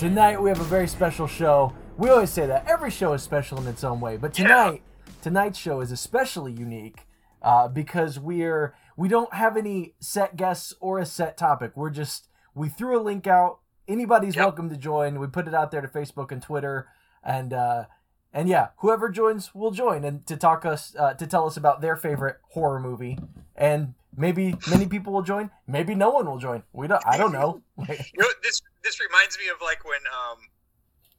Tonight we have a very special show. We always say that every show is special in its own way, but tonight, tonight's show is especially unique uh, because we're we don't have any set guests or a set topic. We're just we threw a link out. Anybody's Yep. welcome to join. We put it out there to Facebook and Twitter, and uh, and yeah, whoever joins will join and to talk us uh, to tell us about their favorite horror movie. And maybe many people will join. Maybe no one will join. We don't. I don't know. You know, this this reminds me of like when um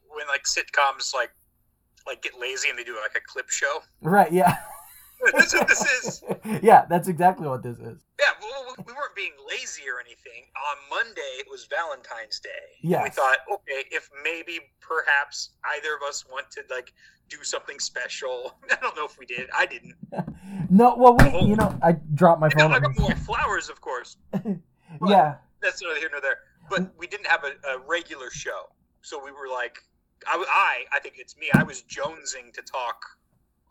when like sitcoms like like get lazy and they do like a clip show. right? Yeah. That's what this is. yeah, that's exactly what this is. Yeah, well, we- we weren't being lazy or anything. On Monday it was Valentine's Day. Yeah. We thought, okay, if maybe perhaps either of us want to like do something special. I don't know if we did. I didn't. No, well, we, you know, I dropped my got, I phone. got more flowers, of course. yeah, That's neither here nor there. But we didn't have a, a regular show, so we were like, I, I, I think it's me. I was jonesing to talk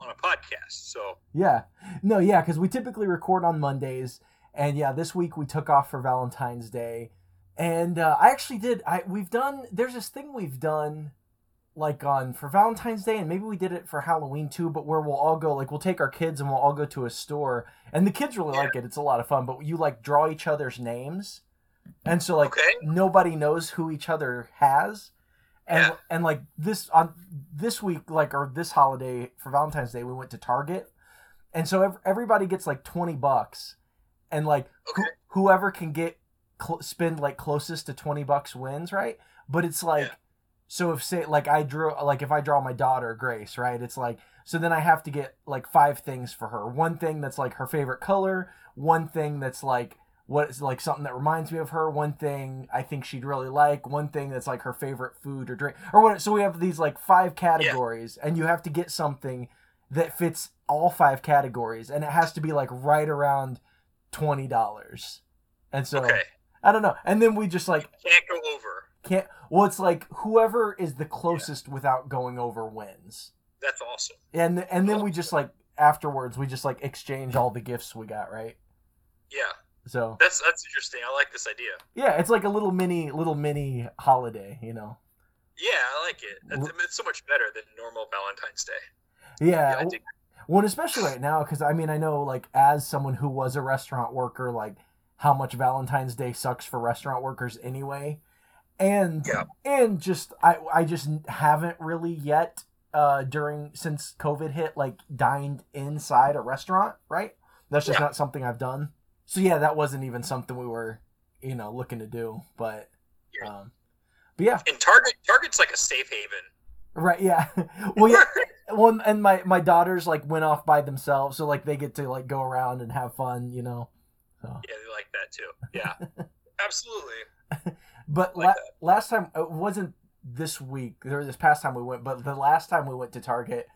on a podcast. So yeah, no, yeah, because we typically record on Mondays, and yeah, this week we took off for Valentine's Day, and uh, I actually did. I we've done. There's this thing we've done, like on for Valentine's Day, and maybe we did it for Halloween too. But where we'll all go, like we'll take our kids and we'll all go to a store, and the kids really Yeah. like it. It's a lot of fun. But you like draw each other's names, and so like okay, nobody knows who each other has. And Yeah. and like this on this week like or this holiday for valentine's day we went to target. And so ev- everybody gets like 20 bucks. And like Okay. whoever can get cl- spend like closest to 20 bucks wins right? But it's like Yeah. so if say like i drew like if i draw my daughter grace right? It's like so then i have to get like five things for her. One thing that's like her favorite color. One thing that's like what is like something that reminds me of her. One thing i think she'd really like. One thing that's like her favorite food or drink or what so we have these like five categories and you have to get something that fits all five categories and it has to be like right around $20 and so okay, i don't know. And then we just like can't go over. can't well it's like whoever is the closest without going over wins. That's awesome. and and then we just like afterwards we just like exchange all the gifts we got right? Yeah, so that's that's interesting. I like this idea. yeah it's like a little mini little mini holiday you know Yeah, I like it. It's, it's so much better than normal Valentine's Day. yeah, Yeah, I w- dig well especially right now because i mean i know like as someone who was a restaurant worker like how much valentine's day sucks for restaurant workers anyway and Yeah. and just i i just haven't really yet uh during since covid hit like dined inside a restaurant right that's just Yeah. not something i've done so yeah that wasn't even something we were you know looking to do but Yeah. um but yeah And Target, Target's like a safe haven. right yeah well yeah well and my my daughters like went off by themselves so like they get to like go around and have fun you know so Yeah, they like that too. Yeah, absolutely. but Like la- last time it wasn't this week or this past time we went but the last time we went to target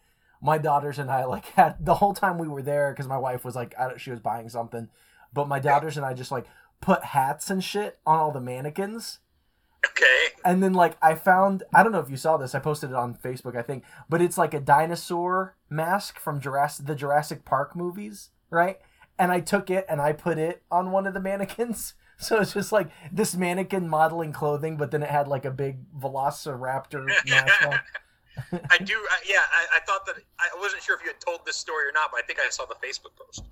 my daughters and i like had the whole time we were there because my wife was like I don't, she was buying something but my daughters and i just like put hats and shit on all the mannequins Okay. and then like I found I don't know if you saw this. I posted it on Facebook, I think, but it's like a dinosaur mask from Jurassic the Jurassic Park movies, right? And I took it and I put it on one of the mannequins. So it's just like this mannequin modeling clothing, but then it had like a big Velociraptor mask on. I do. I, yeah, I, I thought that I wasn't sure if you had told this story or not, but I think I saw the Facebook post.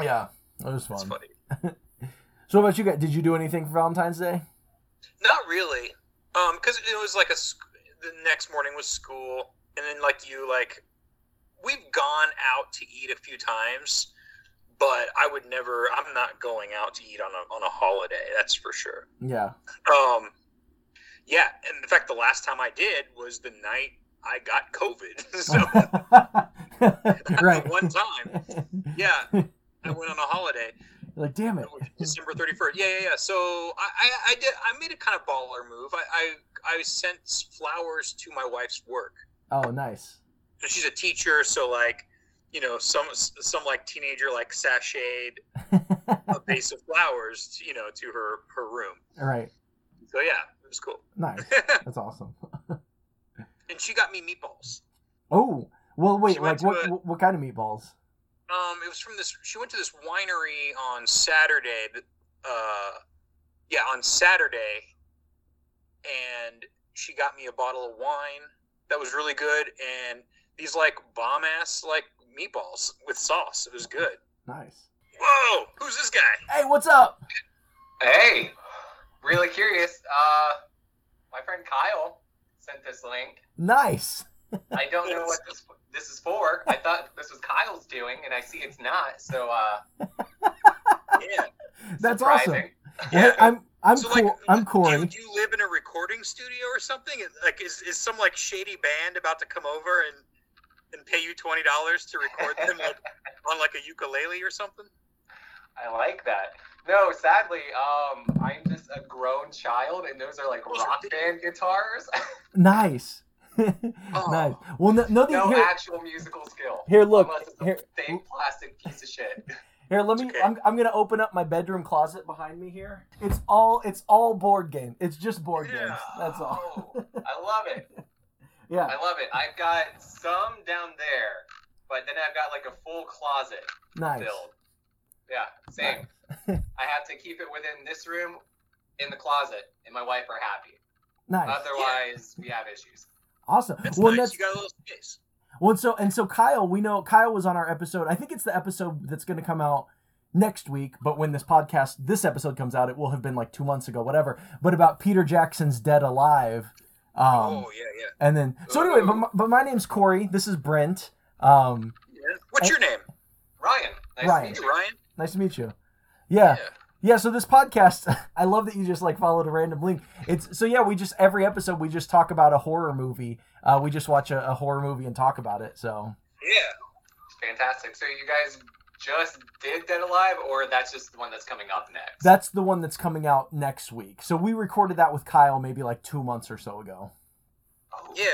Yeah, it was fun. So what about you guys? Did you do anything for Valentine's Day? Not really, um, because it was like a. sc- The next morning was school, and then like you, like we've gone out to eat a few times, but I would never. I'm not going out to eat on a on a holiday. That's for sure. Yeah. Um, yeah, and in fact, the last time I did was the night I got COVID. so right. one time, yeah, I went on a holiday. like, damn it. December thirty first. Yeah, yeah, yeah. So I, I, I did. I made a kind of baller move. I, I, I sent flowers to my wife's work. Oh, nice. So she's a teacher. So like, you know, some some like teenager like sashayed a vase of flowers, you know, to her her room. right. So yeah, it was cool. Nice. That's awesome. and she got me meatballs. Oh, well, wait. She Like, what, a- what? What kind of meatballs? Um, it was from this. She went to this winery on Saturday. Uh, yeah, on Saturday, and she got me a bottle of wine that was really good, and these like bomb ass like meatballs with sauce. It was good. Nice. Whoa, who's this guy? Hey, what's up? Hey, really curious. Uh, my friend Kyle sent this link. Nice. I don't know what this this is for. I thought this was Kyle's doing, and I see it's not. So, uh, Yeah. That's awesome. surprising. Well, I'm I'm So, cool. like, I'm Corey. you, do you live in a recording studio or something? Like, is, is some like shady band about to come over and and pay you twenty dollars to record them like, on like a ukulele or something? I like that. No, sadly, um, I'm just a grown child, and those are like Those rock big. band guitars. Nice. Oh. nice. Well, no, no, the- no here, actual musical skill. here, look, Unless it's a here, fake plastic piece of shit. here. Let me. Okay. I'm, I'm gonna open up my bedroom closet behind me here. It's all. It's all board game. It's just board Yeah. games. That's all. Oh, I love it. Yeah. I love it. I've got some down there, but then I've got like a full closet Nice. filled. Yeah, same. I have to keep it within this room, in the closet, and my wife are happy. Nice. Otherwise, we have issues. Awesome. That's well, nice. that's You got a little space. Well, and so and so Kyle, we know Kyle was on our episode. I think it's the episode that's going to come out next week. But when this podcast, this episode comes out, it will have been like two months ago, whatever. But about Peter Jackson's Dead Alive. Um, oh yeah, yeah. And then so anyway, but my, but my name's Corey. This is Brent. Um, yeah. What's your name? Ryan, nice Ryan. to meet you. Ryan. nice to meet you. Yeah. Yeah, so this podcast, I love that you just like followed a random link. It's so yeah, we just every episode we just talk about a horror movie. Uh, we just watch a, a horror movie and talk about it. So Yeah. Fantastic. So you guys just did Dead Alive, or that's just the one that's coming up next? That's the one that's coming out next week. So we recorded that with Kyle maybe like two months or so ago. Oh, Yeah.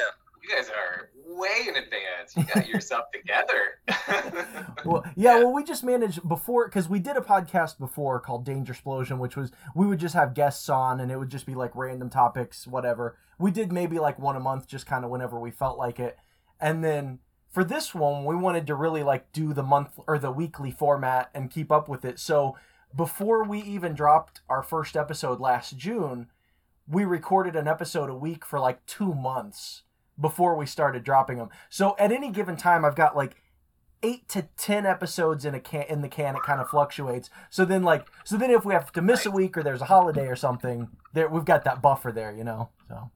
You guys are way in advance. You got yourself together. Well, yeah, well, we just managed before because we did a podcast before called Danger Explosion, which was we would just have guests on and it would just be like random topics, whatever. We did maybe like one a month, just kind of whenever we felt like it. And then for this one, we wanted to really like do the month or the weekly format and keep up with it. So before we even dropped our first episode last June, we recorded an episode a week for like two months before we started dropping them. So at any given time, I've got like eight to ten episodes in a can in the can. It kind of fluctuates. So then like so then if we have to miss a week or there's a holiday or something, there we've got that buffer there, you know. So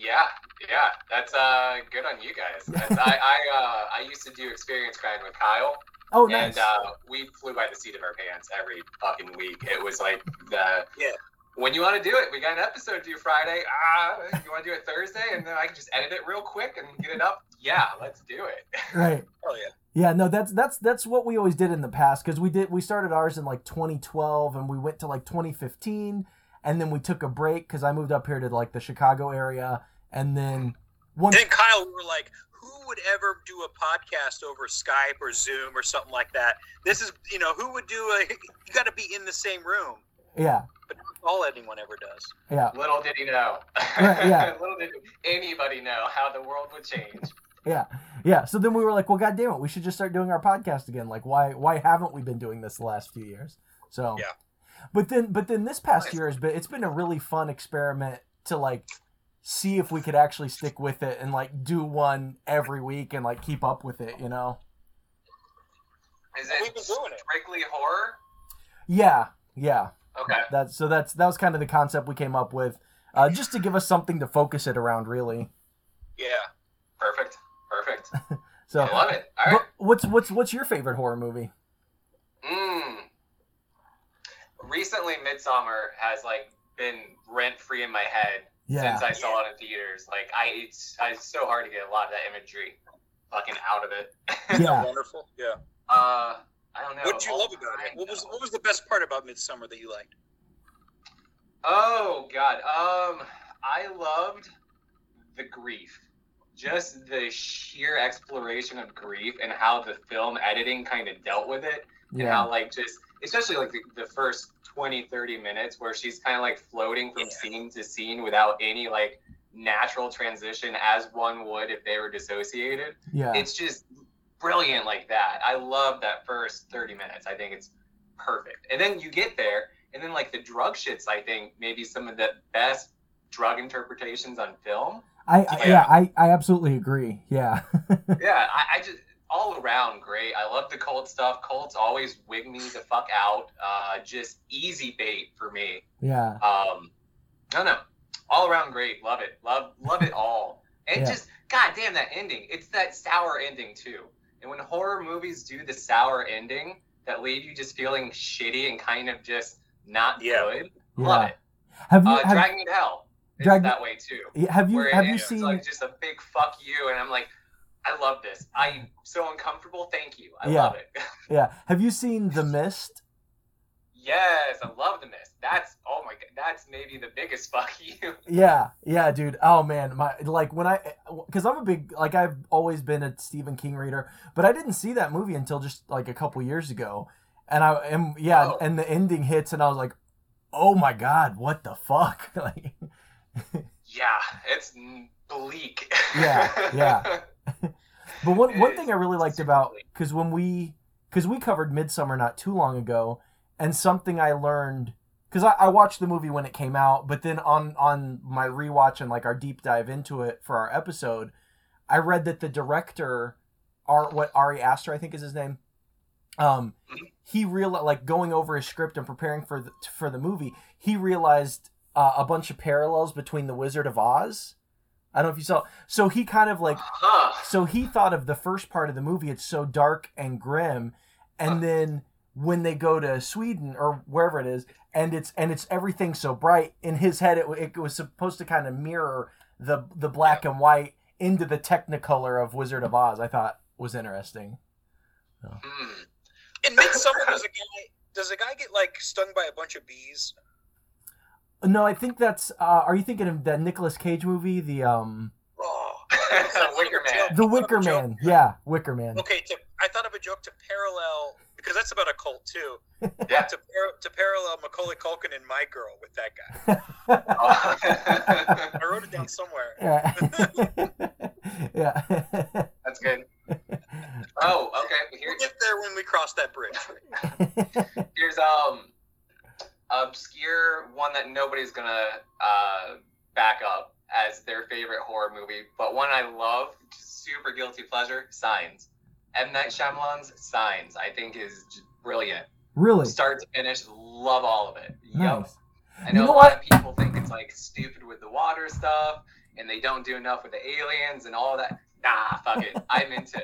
yeah, yeah, that's uh good on you guys. That's, I I uh, I used to do experience grind with Kyle, oh nice. and uh, we flew by the seat of our pants every fucking week. It was like the Yeah. When you want to do it, we got an episode due Friday. Ah, you want to do it Thursday, and then I can just edit it real quick and get it up. Yeah, let's do it. right. Oh yeah. Yeah, no, that's that's that's what we always did in the past because we did we started ours in like 2012 and we went to like 2015 and then we took a break because I moved up here to like the Chicago area and then once And then Kyle, we were like, who would ever do a podcast over Skype or Zoom or something like that? This is, you know, who would do a? You got to be in the same room. yeah but that's all anyone ever does. Yeah, Little did he know. Right, yeah. Little did anybody know how the world would change. yeah, yeah. So then we were like, well, god damn it, we should just start doing our podcast again. Like, why why haven't we been doing this the last few years? So Yeah. But then but then this past Nice. year has been it's been a really fun experiment to like see if we could actually stick with it and like do one every week and like keep up with it, you know? Is We've it been doing it. strictly horror? Yeah, yeah. Okay. That's so that's that was kind of the concept we came up with, uh, just to give us something to focus it around, really. Yeah. Perfect. Perfect. So, I love it. All right. what's what's what's your favorite horror movie? Mm. Recently, Midsommar has like been rent free in my head Yeah, since I saw it in theaters. Like I, it's, it's so hard to get a lot of that imagery fucking out of it. yeah. Wonderful. Yeah. Uh, I don't know. What did you Oh, love about it? What was what was the best part about Midsommar that you liked? Oh God. Um, I loved the grief. Just the sheer exploration of grief and how the film editing kind of dealt with it. and Yeah, how like just especially like the, the first 20 30 minutes where she's kind of like floating from Yeah. scene to scene without any like natural transition as one would if they were dissociated yeah, it's just brilliant like that i love that first 30 minutes i think it's perfect and then you get there and then like the drug shits i think maybe some of the best drug interpretations on film I, I yeah. I I absolutely agree. Yeah, yeah, I, I just all around great. I love the cult stuff. Cults always wig me the fuck out. Uh, just easy bait for me. yeah, Um, I don't know. All around great. Love it. Love love it all. And Yeah. just god damn that ending. It's that sour ending too. And when horror movies do the sour ending that leave you just feeling shitty and kind of just not Yeah. good, love yeah. it. Have you Uh, have, Drag Me to Hell is Drag- that way too have you have it- you it's seen? like just a big fuck you and i'm like i love this i'm so uncomfortable thank you i Yeah. love it Yeah, have you seen The Mist? yes i love the mist that's oh my god that's maybe the biggest fuck you Yeah, yeah, dude. Oh man, my like when I because I'm a big like I've always been a Stephen King reader, but I didn't see that movie until just like a couple years ago, and I am yeah, Oh. and the ending hits, and I was like, oh my god, what the fuck? like, yeah it's bleak Yeah, yeah. but one It one thing I really liked about because when we because we covered Midsommar not too long ago, and something I learned because I, I watched the movie when it came out, but then on on my rewatch and like our deep dive into it for our episode, I read that the director, Ar what Ari Aster I think is his name, um, Mhm. he realized like going over his script and preparing for the, for the movie, he realized uh, a bunch of parallels between the Wizard of Oz. I don't know if you saw. So he kind of like huh so he thought of the first part of the movie it's so dark and grim and Huh. then when they go to sweden or wherever it is and it's and it's everything so bright. In his head it, it was supposed to kind of mirror the the black and white into the technicolor of wizard of oz i thought was interesting. Hmm. In Midsommar, does a guy does a guy get like stung by a bunch of bees? no i think that's uh are you thinking of that Nicolas cage movie the um Oh, wicker man. The I thought of a wicker man. Yeah wicker man. Okay, to, I thought of a joke to parallel because that's about a cult too. Yeah. To, par- to parallel Macaulay Culkin and My Girl with that guy. I wrote it down somewhere. yeah yeah that's good oh okay here, We'll get there when we cross that bridge. here's um obscure one that nobody's gonna uh back up as their favorite horror movie, but one I love, super guilty pleasure, Signs. M Night Shyamalan's Signs, I think is just brilliant, really start to finish. Love all of it. Yup. nice I know, You know a lot what? of people think it's like stupid with the water stuff, and they don't do enough with the aliens and all that. Nah, fuck it. I'm into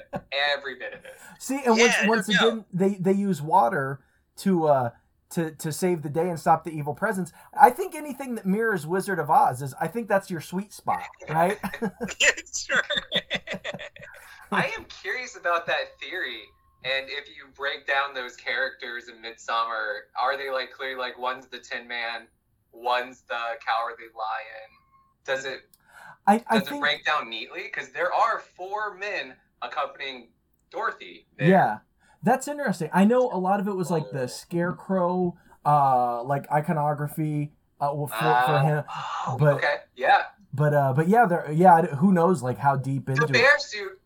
every bit of it. See, and Yeah, once once no. again, they they use water to uh to to save the day and stop the evil presence. I think anything that mirrors Wizard of Oz is. I think that's your sweet spot, right? yeah, sure. I am curious about that theory. And if you break down those characters in Midsommar, are they like clearly like one's the Tin Man, one's the Cowardly Lion? Does it I I does it break down neatly? Because there are four men accompanying Dorothy. there. yeah, that's interesting. I know a lot of it was like the Scarecrow. uh like iconography uh, for, for Uh, him. oh, but- okay, yeah. But uh, but yeah, there yeah. Who knows like how deep into The it? suit uh,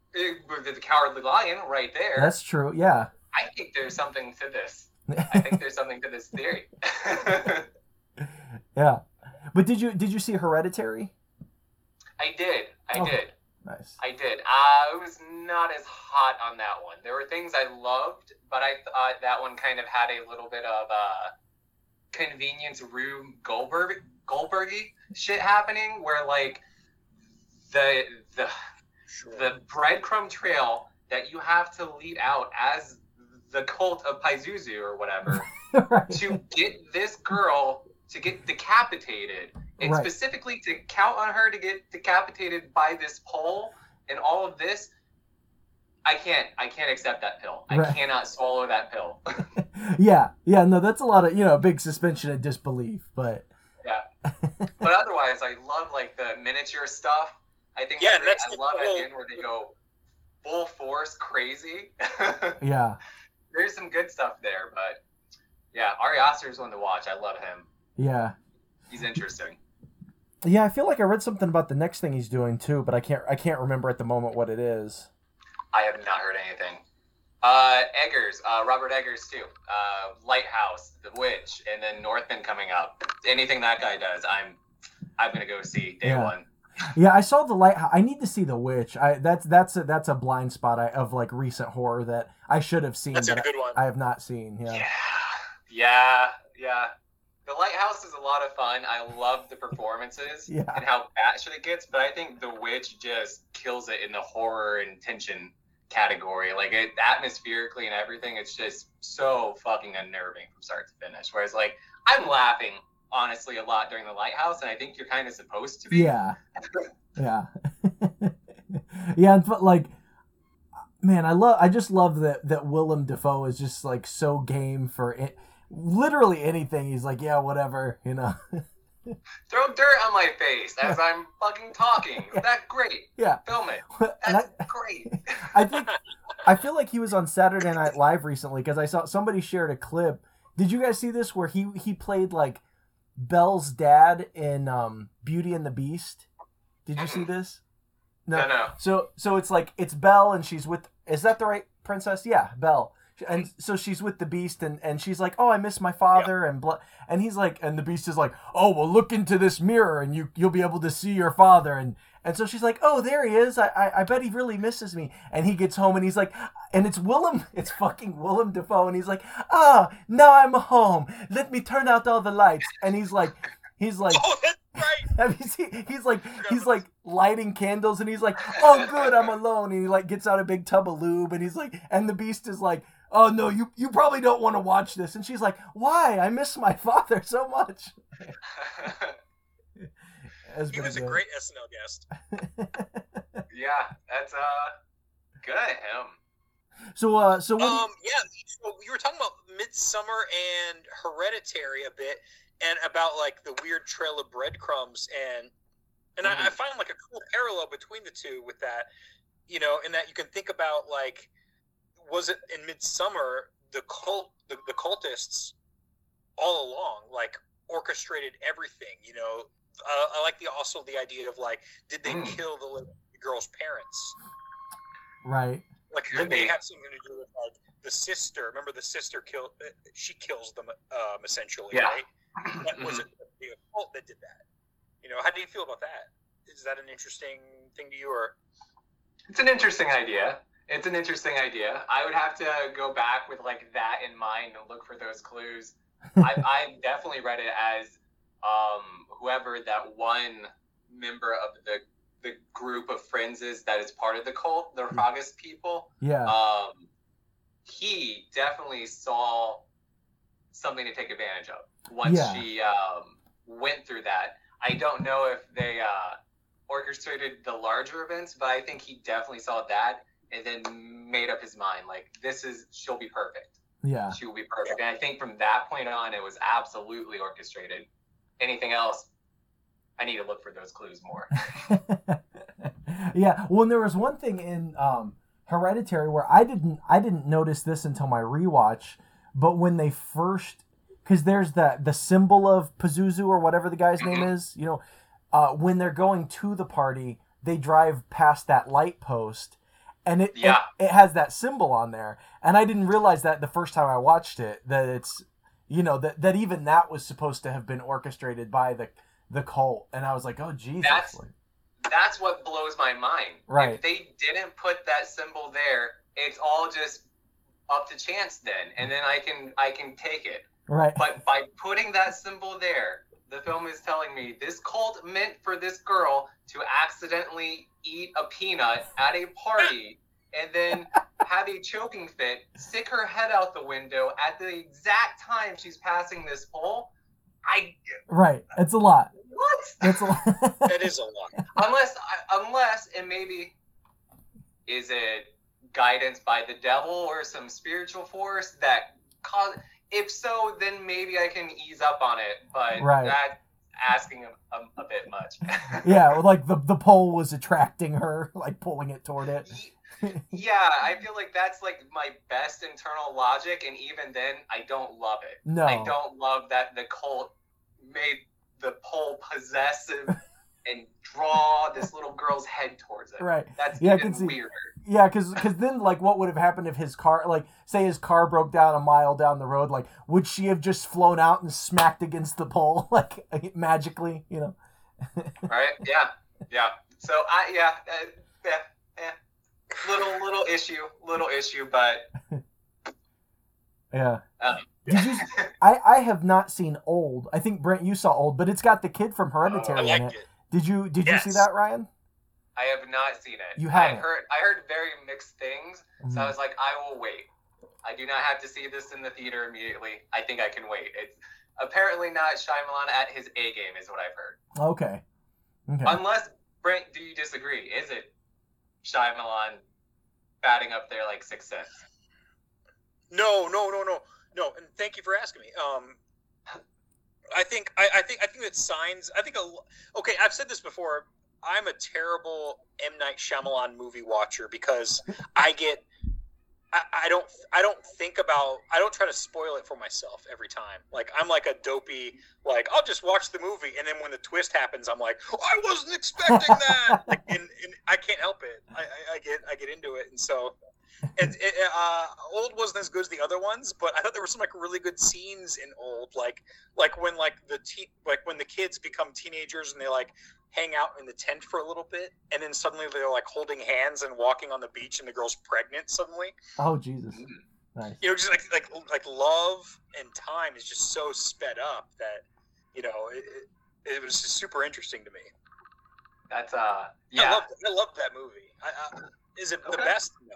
the cowardly lion right there. That's true. Yeah. I think there's something to this. I think there's something to this theory. yeah. But did you did you see Hereditary? I did. I Okay. did. Nice. I did. Uh, it was not as hot on that one. There were things I loved, but I thought that one kind of had a little bit of uh, convenience Rube Goldberg Goldbergy shit happening, where like the the Sure. the breadcrumb trail that you have to lead out as the cult of Pazuzu or whatever right. to get this girl to get decapitated and Right. specifically to count on her to get decapitated by this pole and all of this i can't i can't accept that pill i Right. cannot swallow that pill yeah. Yeah. No, that's a lot of you know big suspension of disbelief. But yeah but otherwise i love like the miniature stuff i think Yeah, yeah that's i the love whole- at the end where they go full force crazy yeah. there's some good stuff there but yeah ari aster is one to watch i love him Yeah. he's interesting Yeah. I feel like I read something about the next thing he's doing too, but I can't I can't remember at the moment what it is. I have not heard anything. Uh, Eggers, uh, Robert Eggers too. Uh, Lighthouse, The Witch, and then Northman coming up. Anything that guy does, I'm, I'm gonna go see day Yeah. one. Yeah, I saw the light. I need to see the witch. I that's that's a, that's a blind spot I, of like recent horror that I should have seen, That's a good one. I have not seen. Yeah. Yeah. yeah, yeah, The Lighthouse is a lot of fun. I love the performances Yeah. and how batshit it gets, but I think The Witch just kills it in the horror and tension category. Like it atmospherically and everything, it's just so fucking unnerving from start to finish. Whereas like I'm laughing honestly a lot during The Lighthouse, and I think you're kind of supposed to be. Yeah. Yeah. yeah, but like man, I love I just love that that Willem Dafoe is just like so game for it literally anything. He's like, yeah, whatever, you know. Throw dirt on my face as I'm fucking talking. Is that great? yeah. Film it. And I, That's great. I think I feel like he was on Saturday Night Live recently because I saw somebody shared a clip. Did you guys see this where he he played like Belle's dad in um, Beauty and the Beast? Did you see this? No, no. So so it's like it's Belle and she's with is that the right princess? Yeah, Belle. And so she's with the beast and, and she's like, "Oh, I miss my father." And blah, and he's like and the beast is like, "Oh, well look into this mirror and you you'll be able to see your father." And and so she's like, "Oh, there he is. I I, I bet he really misses me." And he gets home and he's like and it's Willem, it's fucking Willem Dafoe and he's like, "Ah, now I'm home. Let me turn out all the lights." And he's like he's like Oh, right. seen? He's like he's like lighting candles, and he's like, "Oh, good, I'm alone." And he like gets out a big tub of lube, and he's like, and the beast is like, "Oh no, you you probably don't want to watch this." And she's like, "Why? I miss my father so much." That's He was a pretty great SNL guest. yeah, that's uh good at him. So uh, so what? do you- Um, yeah. So you were talking about Midsommar and Hereditary a bit, and about like the weird trail of breadcrumbs, and and I, I find like a cool parallel between the two with that, you know, in that you can think about like, was it in Midsommar the cult the, the cultists all along like orchestrated everything, you know. Uh, I like the also the idea of like, did they Mm. kill the little girl's parents? right. Like Could could they have something to do with like the sister? Remember the sister killed. uh, She kills them um, essentially, Yeah. right? That was it the occult that did that. You know, how do you feel about that? Is that an interesting thing to you, or It's an interesting idea. It's an interesting idea. I would have to go back with like that in mind and look for those clues. I, I definitely read it as um, whoever that one member of the the group of friends is that is part of the cult, the Ragas people. Yeah. Um, he definitely saw something to take advantage of once Yeah. she um, went through that. I don't know if they uh, orchestrated the larger events, but I think he definitely saw that and then made up his mind like this is she'll be perfect. yeah. She will be perfect. And I think from that point on, it was absolutely orchestrated. Anything else? I need to look for those clues more. yeah. Well, and there was one thing in um, Hereditary where I didn't I didn't notice this until my rewatch, but when they first because there's the the symbol of Pazuzu or whatever the guy's name Mhm. is. You know, uh, when they're going to the party, they drive past that light post, and it, Yeah. it it has that symbol on there. And I didn't realize that the first time I watched it that it's you know that that even that was supposed to have been orchestrated by the the cult. And I was like, oh Jesus, That's- like, That's what blows my mind. Right. If they didn't put that symbol there, it's all just up to chance then, and then I can I can take it. right? But by putting that symbol there, the film is telling me this cult meant for this girl to accidentally eat a peanut at a party and then have a choking fit, stick her head out the window at the exact time she's passing this pole. I right. It's a lot. what? It's a lot. That is a lot. unless uh, unless and maybe is it guidance by the devil or some spiritual force that cause if so then maybe i can ease up on it but Right. that's asking a, a, a bit much yeah, like the the pole was attracting her, like pulling it toward it. yeah i feel like that's like my best internal logic and even then i don't love it No. i don't love that the cult made the pole possessive and draw this little girl's head towards it Right. that's Yeah, I even can see- weirder Yeah, because because then like what would have happened if his car like say his car broke down a mile down the road like would she have just flown out and smacked against the pole like magically you know right? Yeah, yeah. So I yeah, uh, yeah, yeah. Little little issue, little issue, but yeah um, Did you- I I have not seen Old I think Brent you saw Old but it's got the kid from I Hereditary in it it. did you did you see that Ryan I have not seen it. You I haven't? heard I heard very mixed things, so I Mhm. was like, I will wait. I do not have to see this in the theater immediately. I think I can wait. It's apparently not Shyamalan at his A game, is what I've heard. okay okay Unless Brent, do you disagree? Is it Shyamalan batting up there like Sense? No, no, no, no, no. And thank you for asking me. Um, I think I, I think I think that signs. I think a. Okay, I've said this before. I'm a terrible M Night Shyamalan movie watcher because I get. I, I don't. I don't think about. I don't try to spoil it for myself every time. Like I'm like a dopey. Like I'll just watch the movie, and then when the twist happens, I'm like, oh, I wasn't expecting that. like, and, and I can't help it. I, I, I get. I get into it, and so it, it, uh, old wasn't as good as the other ones, but I thought there were some like really good scenes in old, like like when like the te- like when the kids become teenagers and they like hang out in the tent for a little bit, and then suddenly they're like holding hands and walking on the beach, and the girl's pregnant suddenly. oh Jesus nice You know, just like like like love and time is just so sped up that you know it, it, it was just super interesting to me. That's uh I yeah. love I love that movie. I, I, is it the best? No.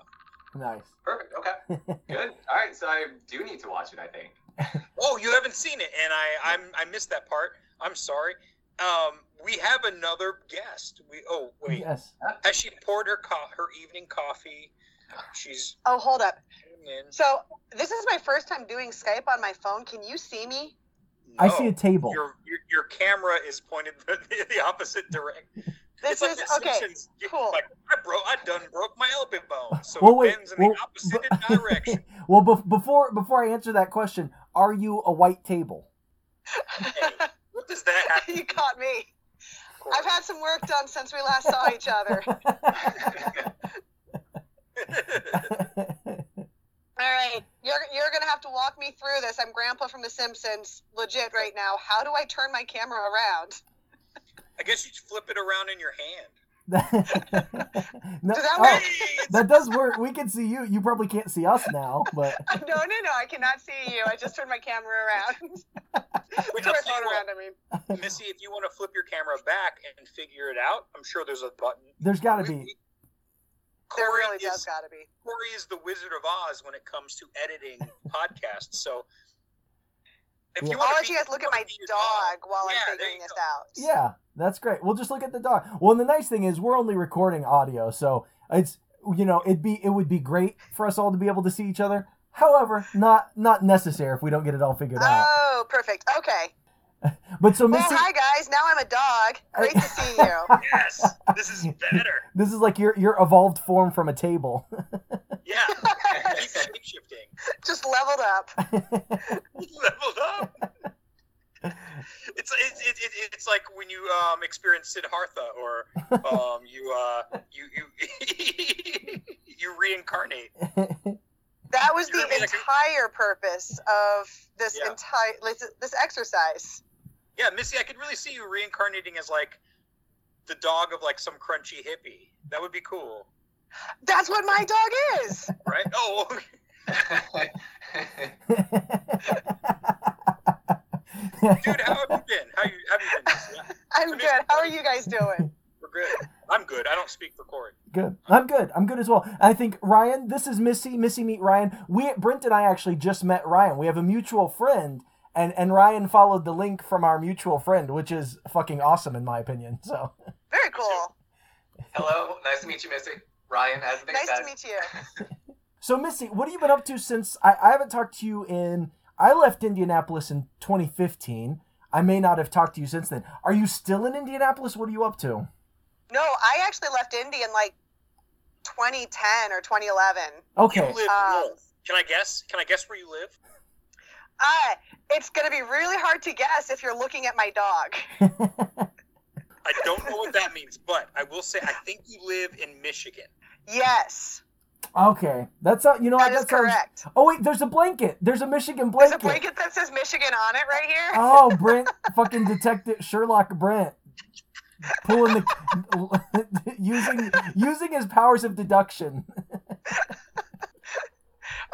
Nice Perfect. Okay. Good. All right. So I do need to watch it. I think. Oh, you haven't seen it, and I I'm, I missed that part. I'm sorry. Um, we have another guest. We oh wait, yes has she poured her co- her evening coffee? She's Oh, hold up. in. So this is my first time doing Skype on my phone. Can you see me? I see a table Your, your your camera is pointed the, the opposite direction. This it's like is The okay. Simpsons. Cool. Like I broke, I done broke my elbow bone, so well it wait bends in well, the opposite bu- direction. well bef- before before I answer that question are you a white table Hey, what does that have? to you caught me. I've had some work done since we last saw each other. All right, you're you're gonna have to walk me through this. I'm Grandpa from The Simpsons, legit right now. How do I turn my camera around? I guess you flip it around in your hand. no, Does that oh, work? That does work. We can see you. You probably can't see us now, but no, no, no. I cannot see you. I just turned my camera around. Wait, Turn I'll my phone what, around. I mean, Missy, if you want to flip your camera back and figure it out, I'm sure there's a button. there's got to be. we- there really is, does gotta be. Corey is the Wizard of Oz when it comes to editing podcasts. So if Yeah. you I'll let you guys look at my dog while Yeah, I'm figuring this go. out. Yeah, that's great. We'll just look at the dog. Well, and the nice thing is we're only recording audio, so it's you know it'd be it would be great for us all to be able to see each other. However, not not necessary if we don't get it all figured out. Oh, perfect. Okay. But so Well, Missy, hi guys. Now I'm a dog. Great to see you. Yes, this is better. this is like your your evolved form from a table. Yeah, he's shape shifting. Just leveled up. Leveled up. It's it's it, it, it's like when you um experience Siddhartha or um you uh you you you reincarnate. That was You're the gonna like a- entire purpose of this Yeah. entire this, this exercise. Yeah, Missy, I could really see you reincarnating as like the dog of like some crunchy hippie. That would be cool, That's what my dog is. right? Oh, dude, how have you been? How you have you been? Missy? I'm good. How are you guys doing? We're good. I'm good. I don't speak for Corey. Good. I'm good. I'm good as well. I think Ryan, this is Missy. Missy meet Ryan. We Brent and I actually just met Ryan. We have a mutual friend, and and Ryan followed the link from our mutual friend, which is fucking awesome in my opinion. So Very cool. Hello, nice to meet you, Missy. Ryan, as they Nice said. to meet you. so Missy, what have you been up to since I, I haven't talked to you in I left Indianapolis in 2015. I may not have talked to you since then. Are you still in Indianapolis? What are you up to? No, I actually left Indy in like 2010 or 2011. Okay. You live Um, north. Can I guess? Can I guess where you live? Uh, it's going to be really hard to guess if you're looking at my dog. I don't know what that means, but I will say I think you live in Michigan. Yes, okay. That's not, you know what? that is that sounds- correct. Oh wait, there's a blanket. There's a Michigan blanket. There's blanket. a blanket that says Michigan on it right here. Oh, Brent, fucking detective Sherlock Brent, pulling the using using his powers of deduction.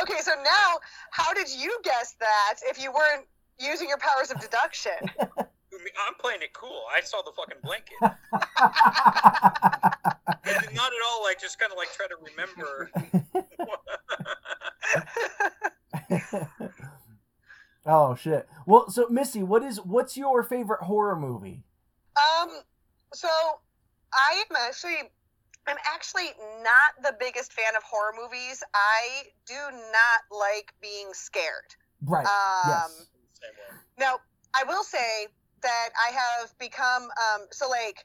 Okay, so now, how did you guess that if you weren't using your powers of deduction? I mean, I'm playing it cool. I saw the fucking blanket. Not at all like just kind of like try to remember. oh shit. Well, so Missy, what is what's your favorite horror movie? Um, so I am actually, I'm actually not the biggest fan of horror movies. I do not like being scared. Right. Um, yes. Now, I will say that I have become um, so like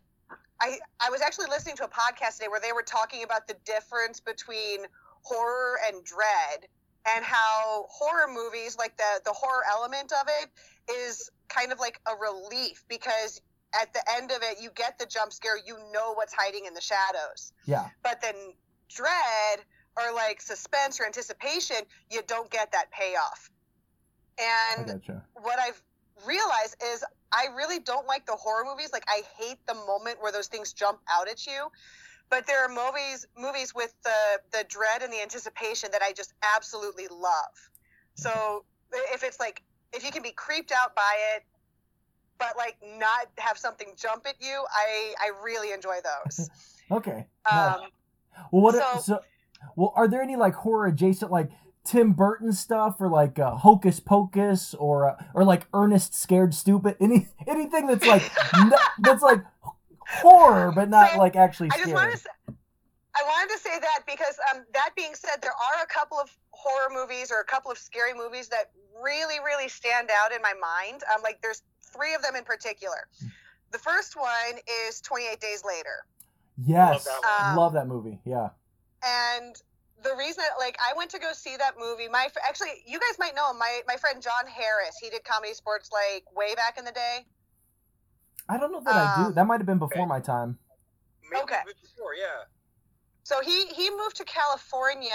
I I was actually listening to a podcast today where they were talking about the difference between horror and dread and how horror movies like the the horror element of it is kind of like a relief because at the end of it you get the jump scare you know what's hiding in the shadows Yeah. but then dread or like suspense or anticipation you don't get that payoff and gotcha. what I've realized is I really don't like the horror movies. Like I hate the moment where those things jump out at you. But there are movies movies with the the dread and the anticipation that I just absolutely love. So if it's like if you can be creeped out by it, but like not have something jump at you, I I really enjoy those. Okay. nice. Um, well, what? so- so, well, are there any like horror adjacent like? Tim Burton stuff, or like uh, Hocus Pocus, or uh, or like Ernest Scared Stupid, any anything that's like n- that's like horror, but not So, like actually I just scary. wanted to say, I wanted to say that because um, that being said, there are a couple of horror movies or a couple of scary movies that really, really stand out in my mind. Um, like there's three of them in particular. The first one is 28 Days Later, Yes, Love that one. love that movie. Yeah. and the reason, that, like, I went to go see that movie. My actually, you guys might know him. My my friend John Harris. He did ComedySportz like way back in the day. I don't know that I do. Um, That might have been before okay. my time. Maybe Okay. before, yeah. So he he moved to California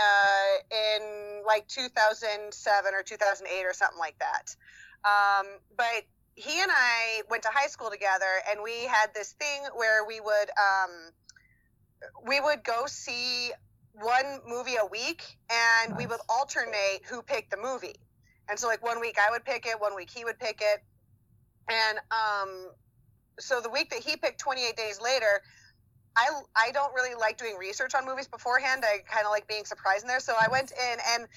in like 2007 or 2008 or something like that. Um, but he and I went to high school together, and we had this thing where we would um, we would go see one movie a week, and we would alternate who picked the movie. And so, like one week I would pick it, one week he would pick it, and um, so the week that he picked 28 Days Later, I I don't really like doing research on movies beforehand. I kind of like being surprised in there. So I went in and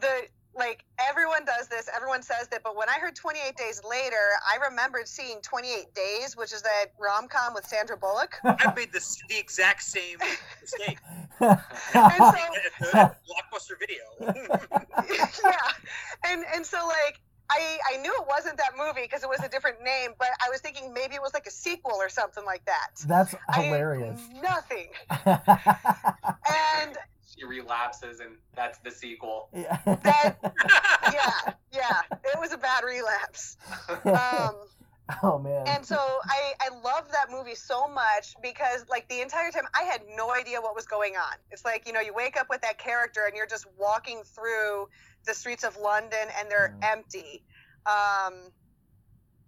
the like everyone does this, everyone says that, but when I heard 28 Days Later, I remembered seeing 28 Days, which is that rom com with Sandra Bullock. I made this the exact same mistake And so at the blockbuster video. yeah, and and so like. I, I knew it wasn't that movie because it was a different name, but I was thinking maybe it was like a sequel or something like that. That's I hilarious. Nothing. And he relapses, and that's the sequel. Yeah. That- yeah, yeah, it was a bad relapse. Um, oh man. and so I, I love that movie so much because like the entire time I had no idea what was going on. It's like, you know, you wake up with that character and you're just walking through the streets of London and they're Mhm. empty. Um,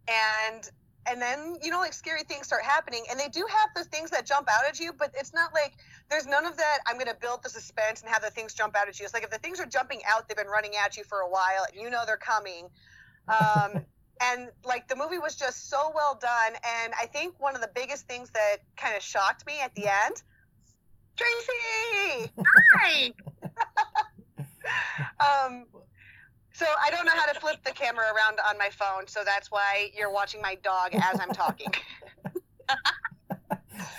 and and then you know like scary things start happening and they do have those things that jump out at you but it's not like there's none of that i'm going to build the suspense and have the things jump out at you. It's like if the things are jumping out they've been running at you for a while and you know they're coming. Um, and like the movie was just so well done and i think one of the biggest things that kind of shocked me at the end tracy! Hi! Um so i don't know how to flip the camera around on my phone so that's why you're watching my dog as i'm talking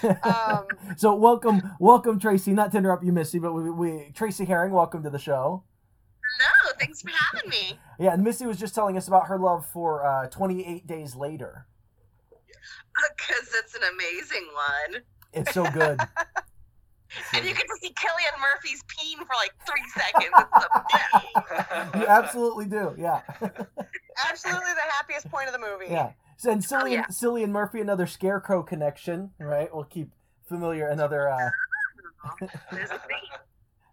um, so welcome, welcome Tracy. Not to interrupt you, Missy, but we, we Tracy Herring, welcome to the show. hello thanks for having me Yeah, and Missy was just telling us about her love for uh, 28 Days Later. because it's an amazing one. It's so good. And you get to see Cillian Murphy's peen for like three seconds. You absolutely do. Yeah, absolutely the happiest point of the movie yeah. So, and Cillian, yeah. Cillian Murphy, another Scarecrow connection, right? We'll keep familiar another uh, There's a thing.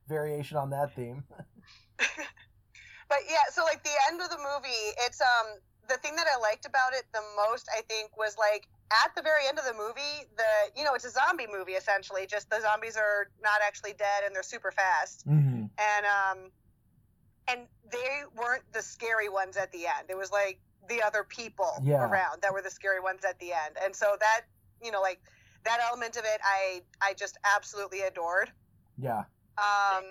variation on that theme. but yeah so like the end of the movie it's um the thing that i liked about it the most i think was like at the very end of the movie the you know it's a zombie movie essentially just the zombies are not actually dead and they're super fast hmm and um and they weren't the scary ones at the end it was like the other people Yeah. around that were the scary ones at the end and so that you know like that element of it i i just absolutely adored Yeah. um,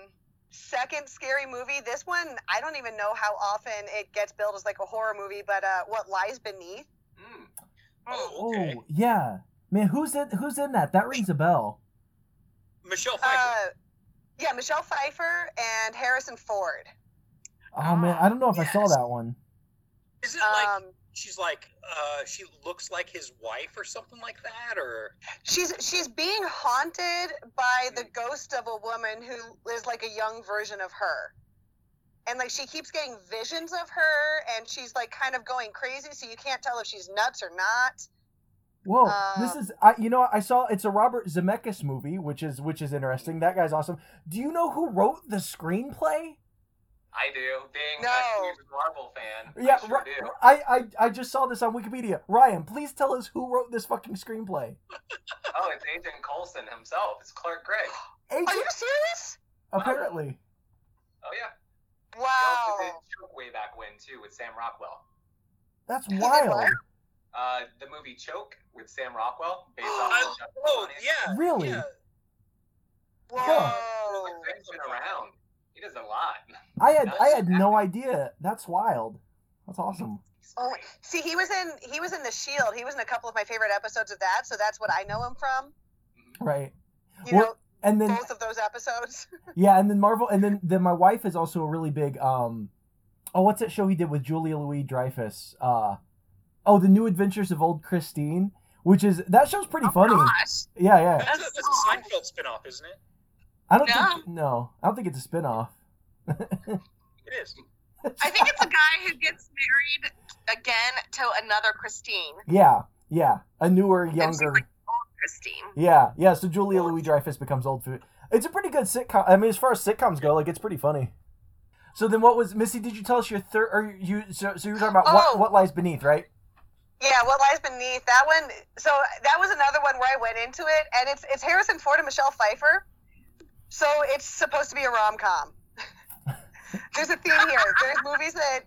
second scary movie. This one, I don't even know how often it gets billed as like a horror movie, but uh, what lies beneath? Mm. Oh, okay. Oh, yeah. Man, who's in who's in that? That rings a bell. Michelle Pfeiffer. Uh, yeah, Michelle Pfeiffer and Harrison Ford. Oh man, I don't know if I saw that one. Isn't it like Um, she's like uh she looks like his wife or something like that or she's she's being haunted by the ghost of a woman who is like a young version of her. And like she keeps getting visions of her and she's like kind of going crazy so you can't tell if she's nuts or not. Whoa, Uh, this is I you know I saw it's a Robert Zemeckis movie, which is which is interesting. That guy's awesome. Do you know who wrote the screenplay? I do. Being No. a huge Marvel fan, Yeah, I sure Ri- do. I, I I just saw this on Wikipedia. Ryan, please tell us who wrote this fucking screenplay. Oh, it's Agent Coulson himself. It's Clark Gregg. Agent, Are you serious? apparently. Oh yeah. He Wow. also did Choke way back when too with Sam Rockwell. That's wild. Uh, the movie Choke with Sam Rockwell, based I- off of oh yeah Really? yeah. Whoa. Gregg's been around. He does a lot. I had I had no idea. That's wild. That's awesome. Oh, see, he was in he was in the Shield. He was in a couple of my favorite episodes of that, so that's what I know him from. Right. You Well, And then both of those episodes. yeah, and then Marvel and then then my wife is also a really big um oh what's that show he did with Julia Louis Dreyfus? Uh oh the new adventures of old Christine. Which is that show's pretty funny. Gosh. Yeah, yeah. That's, a, that's a Seinfeld spin-off, isn't it? I don't No. think no. I don't think it's a spin-off. It is. I think it's a guy who gets married again to another Christine. Yeah, yeah. A newer, she's younger. Yeah, yeah. So Julia Louis Dreyfus becomes old food. It's a pretty good sitcom. I mean, as far as sitcoms go, like it's pretty funny. So then, what was Missy? Did you tell us your third? Or you? So, so you were talking about Oh. what what lies beneath, right? yeah, what lies beneath that one? So that was another one where I went into it, and it's it's Harrison Ford and Michelle Pfeiffer. So it's supposed to be a rom com. There's a theme here. There's movies that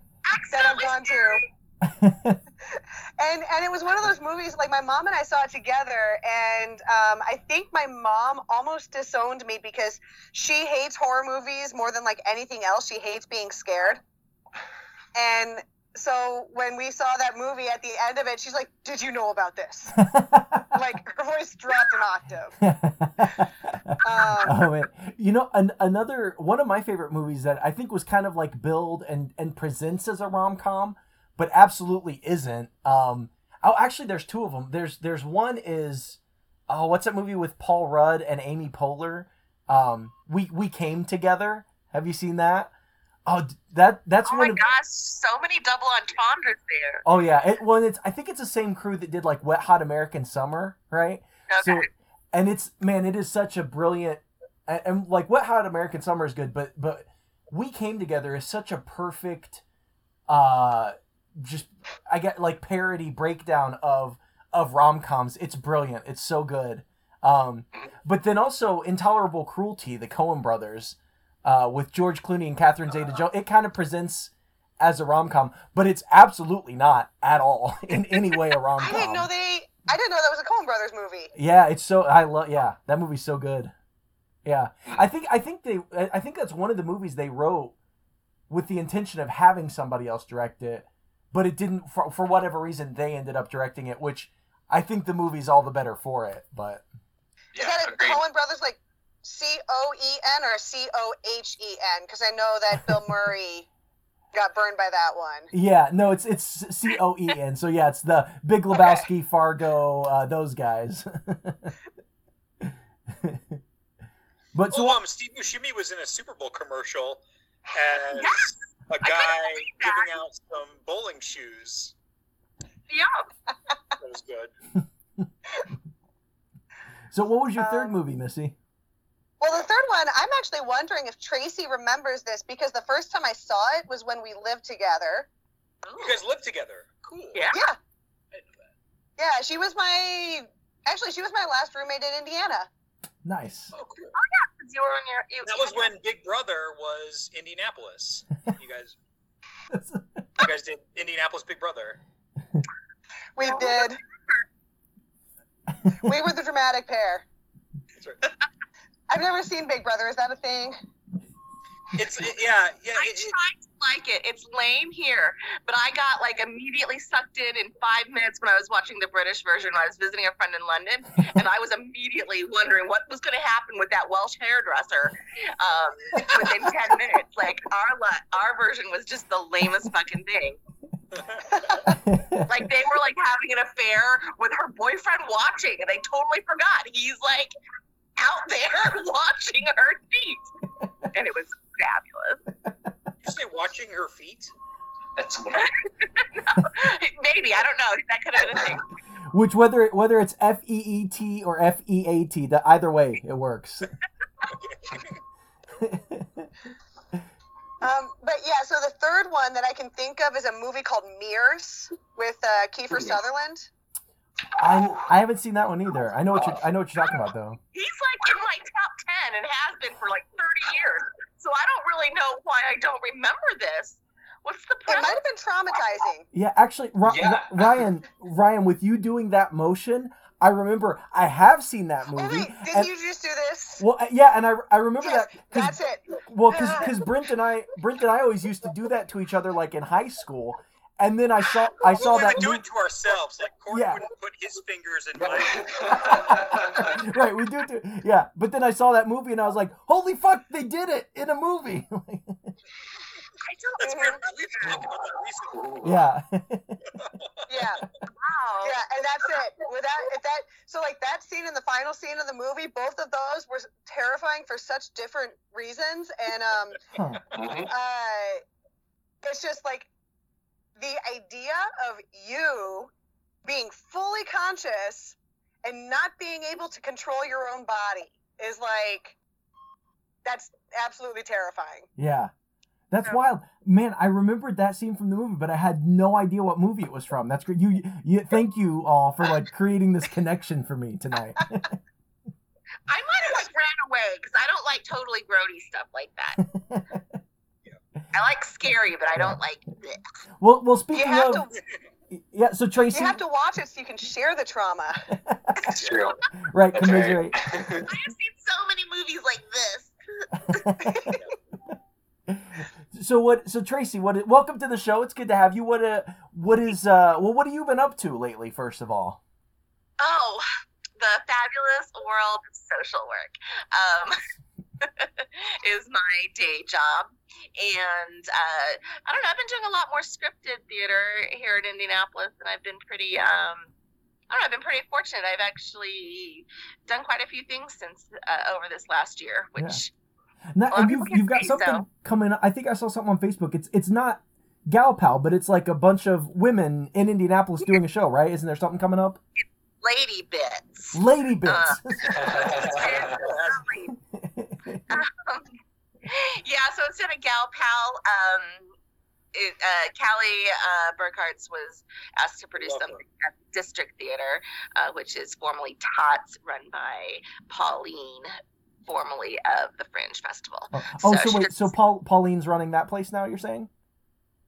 that I've gone to. And and it was one of those movies like my mom and I saw it together and um, I think my mom almost disowned me because she hates horror movies more than like anything else. She hates being scared. And so when we saw that movie at the end of it she's like did you know about this? Like her voice dropped an octave. Um, oh man, you know an, another one of my favorite movies that I think was kind of like billed and and presents as a rom com, but absolutely isn't. Um, oh, actually, there's two of them. There's there's one is oh, what's that movie with Paul Rudd and Amy Poehler? Um, we we came together. Have you seen that? Oh, that that's Oh one my of. gosh, so many double entendres there. Oh yeah, it, well, it's I think it's the same crew that did like Wet Hot American Summer, right? Okay. So, and it's man, it is such a brilliant, and, and like Wet Hot American Summer is good, but but we came together is such a perfect, uh, just I get like parody breakdown of of rom coms. It's brilliant. It's so good. Um, but then also Intolerable Cruelty, the Coen Brothers, uh, with George Clooney and Catherine Zeta-Jones. It kind of presents as a rom com, but it's absolutely not at all in any way a rom com. I didn't know they. I didn't know that was a Coen Brothers movie. Yeah, it's so I love. Yeah, that movie's so good. Yeah, I think I think they I I think that's one of the movies they wrote with the intention of having somebody else direct it, but it didn't for for whatever reason they ended up directing it, which I think the movie's all the better for it. But Is Yeah, that a agreed. Brothers like C O E N or C O H E N? Because I know that Bill Murray got burned by that one. yeah, no, it's it's C O E N. So yeah, it's the Big Lebowski, Fargo, uh, those guys. but so Well, um, Steve Buscemi was in a Super Bowl commercial as Yes! A guy giving out some bowling shoes. Yeah. That was good. so what was your third Um, movie, Missy? Well, the third one, I'm actually wondering if Tracy remembers this because the first time I saw it was when we lived together. You guys lived together. Cool. Yeah. Yeah, I didn't know that. yeah. She was my. Actually, she was my last roommate in Indiana. Nice. Oh, cool. You were in your. You, That was when Big Brother was Indianapolis. You guys, you guys did Indianapolis Big Brother. We Oh, did. we were the dramatic pair. That's right. I've never seen Big Brother. Is that a thing? It's it, yeah yeah. I It, it, tried to like it. It's lame here, but I got like immediately sucked in in five minutes when I was watching the British version. When I was visiting a friend in London, and I was immediately wondering what was going to happen with that Welsh hairdresser um, within ten minutes. Like our our version was just the lamest fucking thing. Like they were like having an affair with her boyfriend watching, and they totally forgot he's like out there watching her feet, and it was fabulous. You say watching her feet? That's no, Maybe I don't know. That could have been a thing. Which whether whether it's F E E T or F E A T, that either way it works. Um, but yeah, so the third one that I can think of is a movie called Mirrors with uh, Kiefer Sutherland. I I haven't seen that one either. I know what you're I know what you're talking about though. He's like in my top ten and has been for like thirty years. So I don't really know why I don't remember this. What's the point? It might have been traumatizing. Yeah, actually, Ri- Yeah. Ryan Ryan, with you doing that motion, I remember I have seen that Oh movie. wait, didn't and- you just do this? well, uh, yeah, and I, I remember Yes, that because that's it. well, because Brent and I Brent and I always used to do that to each other like in high school, and then I saw I Well, saw we that would do it to ourselves. Like Corey Yeah. wouldn't put his fingers in mine. right, we do it. To, yeah, but then I saw that movie and I was like, holy fuck, they did it in a movie. I don't That's weird. We've talked about that recently. yeah, Yeah, wow. yeah, and that's it. Without if that, so like that scene and the final scene of the movie, both of those were terrifying for such different reasons, and um, Huh. Uh, it's just like the idea of you being fully conscious and not being able to control your own body is like that's absolutely terrifying. yeah. That's Yeah. wild, man. I remembered that scene from the movie, but I had no idea what movie it was from. That's great. You, you, thank you all for like creating this connection for me tonight. I might have like ran away because I don't like totally grody stuff like that. I like scary, but I don't like. Bleh. well, well, You speaking have of, to yeah. So Tracy, you have to watch it so you can share the trauma. It's true. right? That's right. Commiserate. I have seen so many movies like this. So what? So Tracy, what? Welcome to the show. It's good to have you. What? Uh, what is? Uh, well, what have you been up to lately? First of all. Oh, the fabulous world of social work um, is my day job. And uh, I don't know, I've been doing a lot more scripted theater here in Indianapolis, and I've been pretty um, I don't know. I've been pretty fortunate. I've actually done quite a few things since uh, over this last year, which Now, A and you've, you've got something so. coming. up. I think I saw something on Facebook. It's it's not Gal Pal, but it's like a bunch of women in Indianapolis doing a show, right? Isn't there something coming up? lady bits. Lady Bits. Uh, um, yeah, so instead of Gal Pal, um, it, uh, Callie uh, Burkhartz was asked to produce Love her. something at District Theater, uh, which is formerly TOTS, run by Pauline, formerly of the Fringe Festival. oh, oh, so so wait, so Paul Pauline's running that place now? You're saying?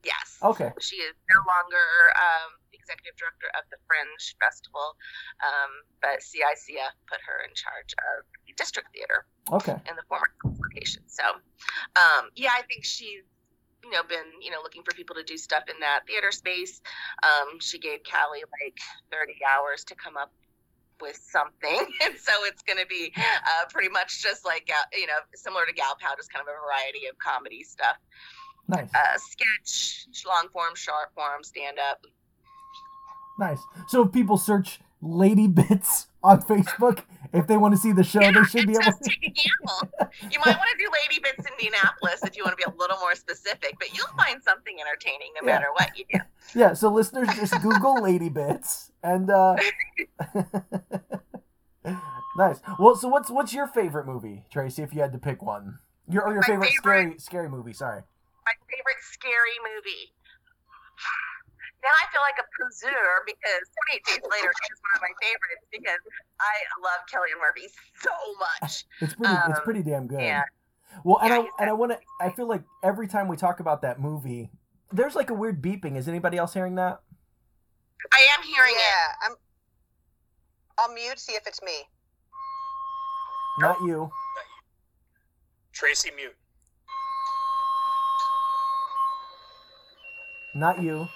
Yes. Okay. She is no longer um, executive director of the Fringe Festival, um, but CICF put her in charge of the District Theater. Okay. in the former location. So, um, yeah, I think she's you know been you know looking for people to do stuff in that theater space. Um, she gave Callie like 30 hours to come up with something, and so it's going to be uh, pretty much just like you know similar to Gal Pal, just kind of a variety of comedy stuff, Nice. uh, sketch, long form, short form, stand up. Nice. So if people search Lady Bits on Facebook, if they want to see the show, they should be able to. take a gamble. You might want to do Lady Bits Indianapolis if you want to be a little more specific, but you'll find something entertaining no Yeah. matter what you do. Yeah, so listeners just Google Lady Bits and uh Nice. Well, so what's what's your favorite movie, Tracy, if you had to pick one? Your or your favorite, favorite- scary scary movie, sorry. my favorite scary movie. Now I feel like a poser because 28 Days Later is one of my favorites because I love Cillian Murphy so much. It's pretty it's Um, pretty damn good. yeah. Well, and Yeah, I and I want to I feel like every time we talk about that movie, there's like a weird beeping. Is anybody else hearing that? I am hearing it. yeah, I'm. I'll mute. See if it's me. Not you. Tracy mute. Not you.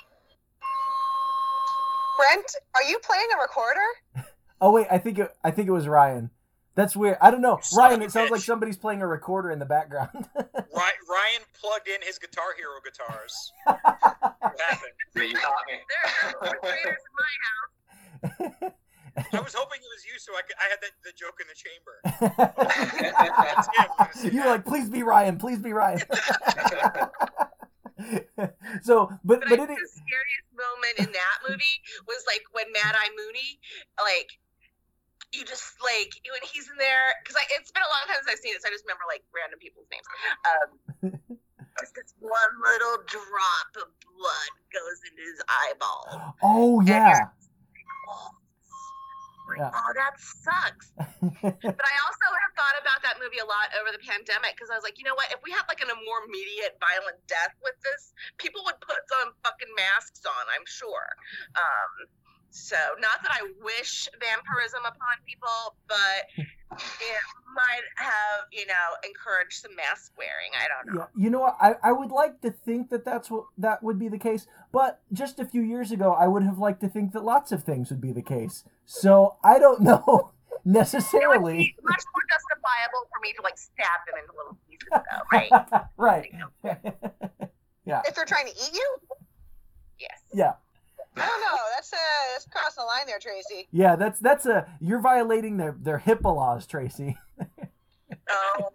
Brent, are you playing a recorder? Oh wait, I think it I think it was Ryan. That's weird. I don't know. Son Ryan, of a it sounds like somebody's playing a recorder in the background. Ryan, Ryan plugged in his Guitar Hero guitars. What happened? So you got me. There are refrigerators in my house. I was hoping it was you, so I, could, I had the, the joke in the chamber. That's him. You're like, please be Ryan, please be Ryan. so, but But, but I it the scariest moment in that movie was like when Mad Eye Moody, like, you just like when he's in there because it's been a long time since I've seen it, so I just remember like random people's names. Um, just this one little drop of blood goes into his eyeball. Oh yeah. Oh, Yeah. oh, that sucks. But I also have thought about that movie a lot over the pandemic because I was like, you know what? If we had like an, a more immediate violent death with this, people would put some fucking masks on, I'm sure. Um, so, not that I wish vampirism upon people, but it might have, you know, encouraged some mask wearing. I don't know. Yeah, you know what? I, I would like to think that that's what that would be the case, but just a few years ago, I would have liked to think that lots of things would be the case. So I don't know It would necessarily. be much more justifiable for me to like stab them into little pieces, though, right? right. yeah. If they're trying to eat you? yes. Yeah. I don't know. That's uh, that's crossing the line there, Tracy. Yeah. That's that's a you're violating their their HIPAA laws, Tracy. Oh,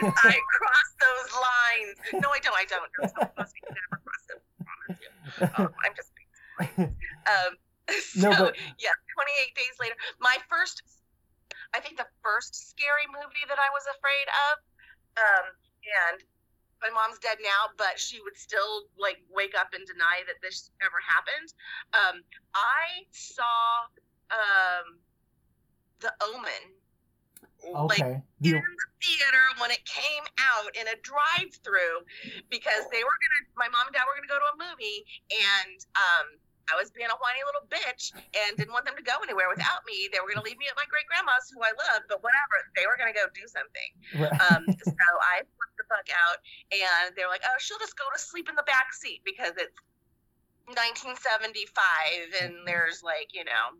I cross those lines. No, I don't. I don't. Don't tell most people never cross them. I promise you. Oh, I'm just. Um, so, No, but- yeah, 28 days later. My first, I think the first scary movie that I was afraid of, um, and my mom's dead now, but she would still like wake up and deny that this ever happened. Um, I saw um, The Omen Okay. in The- the theater when it came out in a drive-through because they were gonna my mom and dad were gonna go to a movie and um I was being a whiny little bitch and didn't want them to go anywhere without me. They were gonna leave me at my great grandma's who I love, but whatever. They were gonna go do something. right. Um so I flipped the fuck out and they were like, Oh, she'll just go to sleep in the back seat because it's 1975 and there's like, you know,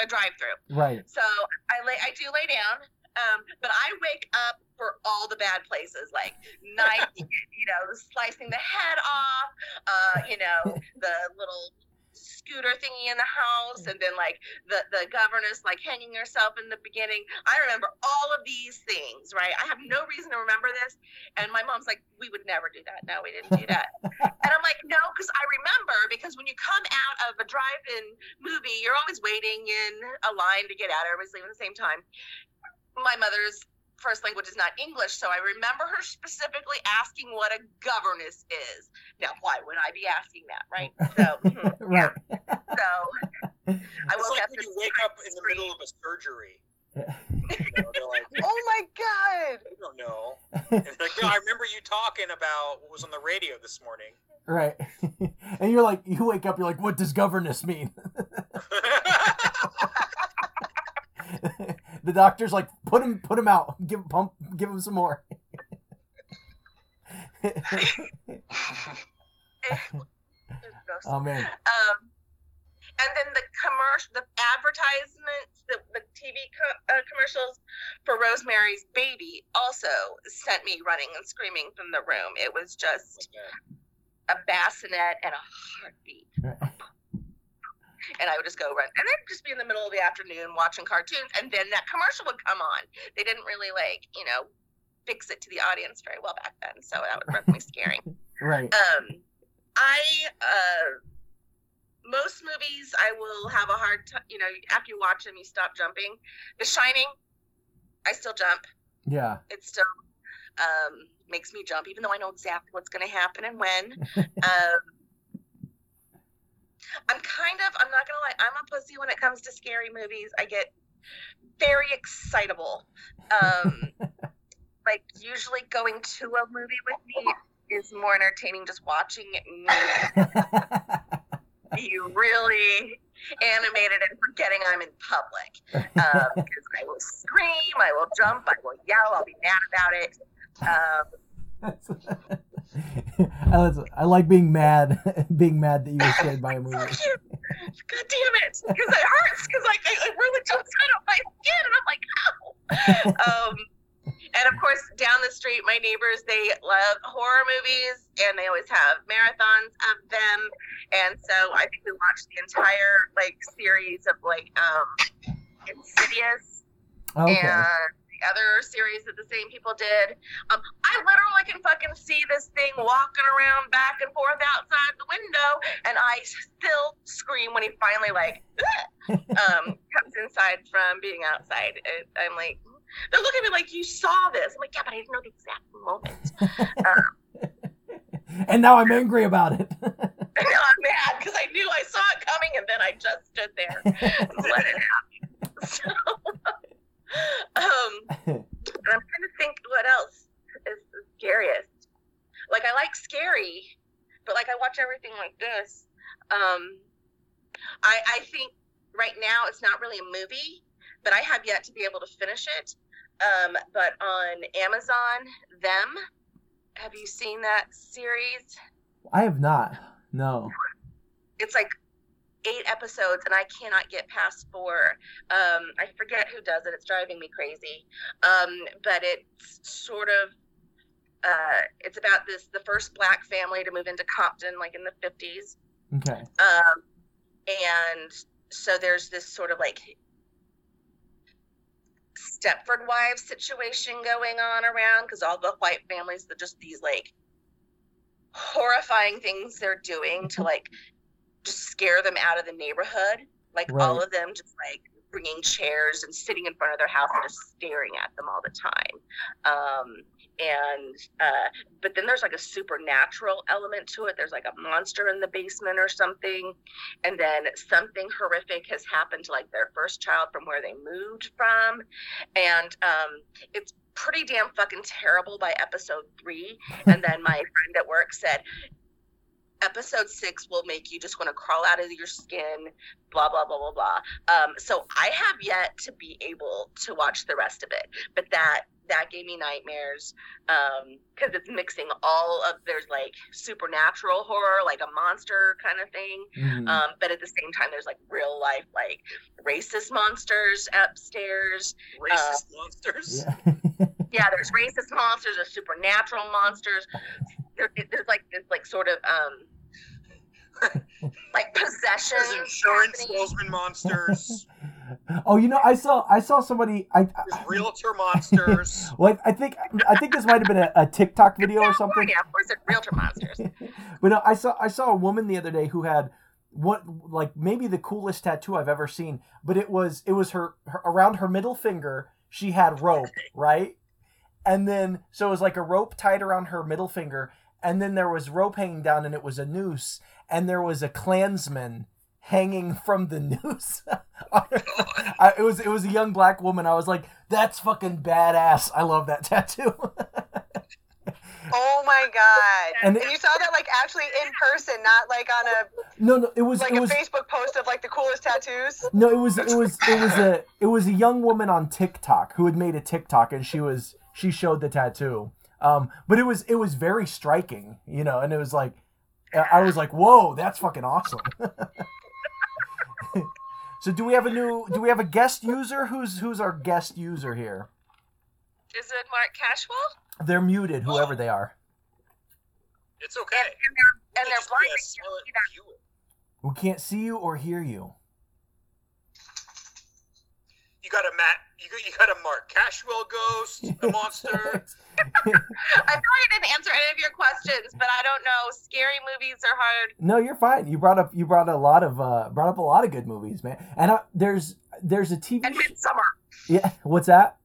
a drive-through. right. So I lay, I do lay down, um, but I wake up for all the bad places, like knife, you know, slicing the head off, uh, you know, the little scooter thingy in the house and then like the the governess like hanging herself in the beginning. I remember all of these things right? I have no reason to remember this. And my mom's like we would never do that. No we didn't do that. And i'm like no because i remember because when you come out of a drive-in movie you're always waiting in a line to get out everybody's leaving at the same time. My mother's first language is not English, so I remember her specifically asking what a governess is. Now, why would I be asking that, right? So, right. so I It's woke like up when you wake up in the middle of a surgery. You know, like, Oh my god! I don't know. Like, no, I remember you talking about what was on the radio this morning. right. and you're like, you wake up, you're like, what does governess mean? The doctor's like, put him, put him out. Give pump, give him some more. gross. oh man. Um, and then the commercial, the advertisements, the, the TV co- uh, commercials for Rosemary's Baby also sent me running and screaming from the room. It was just a bassinet and a heartbeat. And I would just go run, and I'd just be in the middle of the afternoon watching cartoons, and then that commercial would come on. They didn't really like, you know, fix it to the audience very well back then, so that was definitely scary. Right. Um, I uh, most movies I will have a hard time. You know, after you watch them, you stop jumping. The Shining, I still jump. Yeah. It still um, makes me jump, even though I know exactly what's going to happen and when. um, I'm kind of, I'm not going to lie, I'm a pussy when it comes to scary movies. I get very excitable. Um, like, usually going to a movie with me is more entertaining just watching me be really animated and forgetting I'm in public. Because I will scream, I will jump, I will yell, I'll be mad about it. Um, I was- I like being mad, being mad that you were scared by a movie. God damn it. Because it hurts. Because like, it really jumps out of my skin. And I'm like, ow. um, and of course, down the street, my neighbors, they love horror movies and they always have marathons of them. And so I think we watched the entire like series of like um, Insidious Okay. and other series that the same people did. Um, I literally can fucking see this thing walking around back and forth outside the window, and I still scream when he finally like um, comes inside from being outside. And I'm like, they're looking at me like you saw this. I'm like, yeah, but I didn't know the exact moment. and now I'm angry about it. And now I'm mad because I knew I saw it coming, and then I just stood there and let it happen. So, um, I'm trying to think what else is the scariest. Like I like scary, but like I watch everything like this. Um, I I think right now it's not really a movie, but I have yet to be able to finish it. Um, but on Amazon, them. Have you seen that series? I have not. No. It's like eight episodes, and I cannot get past four. Um, I forget who does it. It's driving me crazy. Um, but it's sort of uh, it's about this the first black family to move into Compton, like in the fifties. Okay. Um, and so there's this sort of like Stepford wives situation going on around because all the white families, they're just these like horrifying things they're doing to like just scare them out of the neighborhood. Like all of them just like bringing chairs and sitting in front of their house and just staring at them all the time. Um, and uh, but then there's like a supernatural element to it. There's like a monster in the basement or something, and then something horrific has happened to like their first child from where they moved from, and um, it's pretty damn fucking terrible by episode three. And then my friend at work said. Episode six will make you just want to crawl out of your skin, blah blah blah blah blah. Um, so I have yet to be able to watch the rest of it, but that that gave me nightmares because it's mixing all of there's like supernatural horror, like a monster kind of thing, Mhm. um, but at the same time there's like real life like racist monsters upstairs. Racist monsters. yeah. Yeah, there's racist monsters, there's supernatural monsters. There, there's like this like sort of um, like possession. There's insurance salesman monsters. Oh, you know, I saw I saw somebody. I, There's realtor monsters. well, I think I think this might have been a, a TikTok video or something. Yeah, of course, it's realtor monsters. but no, I saw I saw a woman the other day who had what like maybe the coolest tattoo I've ever seen. But it was it was her, her around her middle finger. She had rope, right? And then so it was like a rope tied around her middle finger, and then there was rope hanging down, and it was a noose, and there was a Klansman hanging from the noose. I, it was it was a young black woman. I was like, that's fucking badass. I love that tattoo. Oh my god! And And, it- you saw that like actually in person, not like on a no, no, it was like it a was Facebook post of like the coolest tattoos. no, it was it was it was a it was a young woman on TikTok who had made a TikTok and she was she showed the tattoo. Um, but it was it was very striking, you know, and it was like I I was like, whoa, that's fucking awesome. so do we have a new do we have a guest user? Who's who's our guest user here? Is it Mark Cashwell? They're muted, whoever they are. It's okay. And they're and they're blind. a They can't silent see that. viewer. We can't see you or hear you. You got a Matt. You got, you got a Mark Cashwell ghost, a monster. I feel like I didn't answer any of your questions, but I don't know. Scary movies are hard. No, you're fine. You brought up you brought a lot of uh brought up a lot of good movies, man. And uh, there's there's a TV. And sh- Midsommar. yeah, what's that?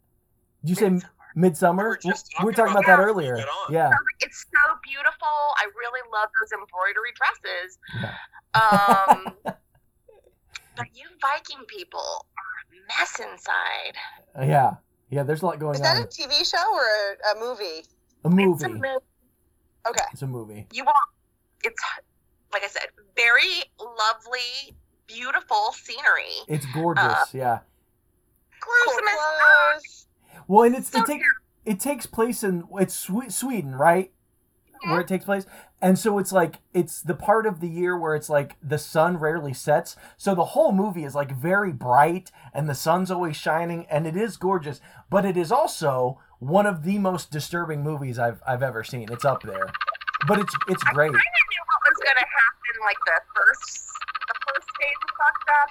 Did you say Midsommar. Midsommar? We were just We were talking talking about about that that before we earlier. Yeah. It's so beautiful. I really love those embroidery dresses. Yeah. Um, but you Viking people are a mess inside. Uh, yeah. Yeah, there's a lot going on. Is that a. TV show or a, a movie? A It's a movie. movie. Okay. It's a movie. You want it's like I said, very lovely, beautiful scenery. It's gorgeous. Uh, yeah. Cool Gruesome as clothes. Well, and it's so it takes it takes place in it's Sweden, right? Where it takes place. And so it's like it's the part of the year where it's like the sun rarely sets. So the whole movie is like very bright and the sun's always shining and it is gorgeous, but it is also one of the most disturbing movies I've I've ever seen. It's up there. But it's it's great. I kind of knew what was going to happen, like the first, the first phase of fucked up.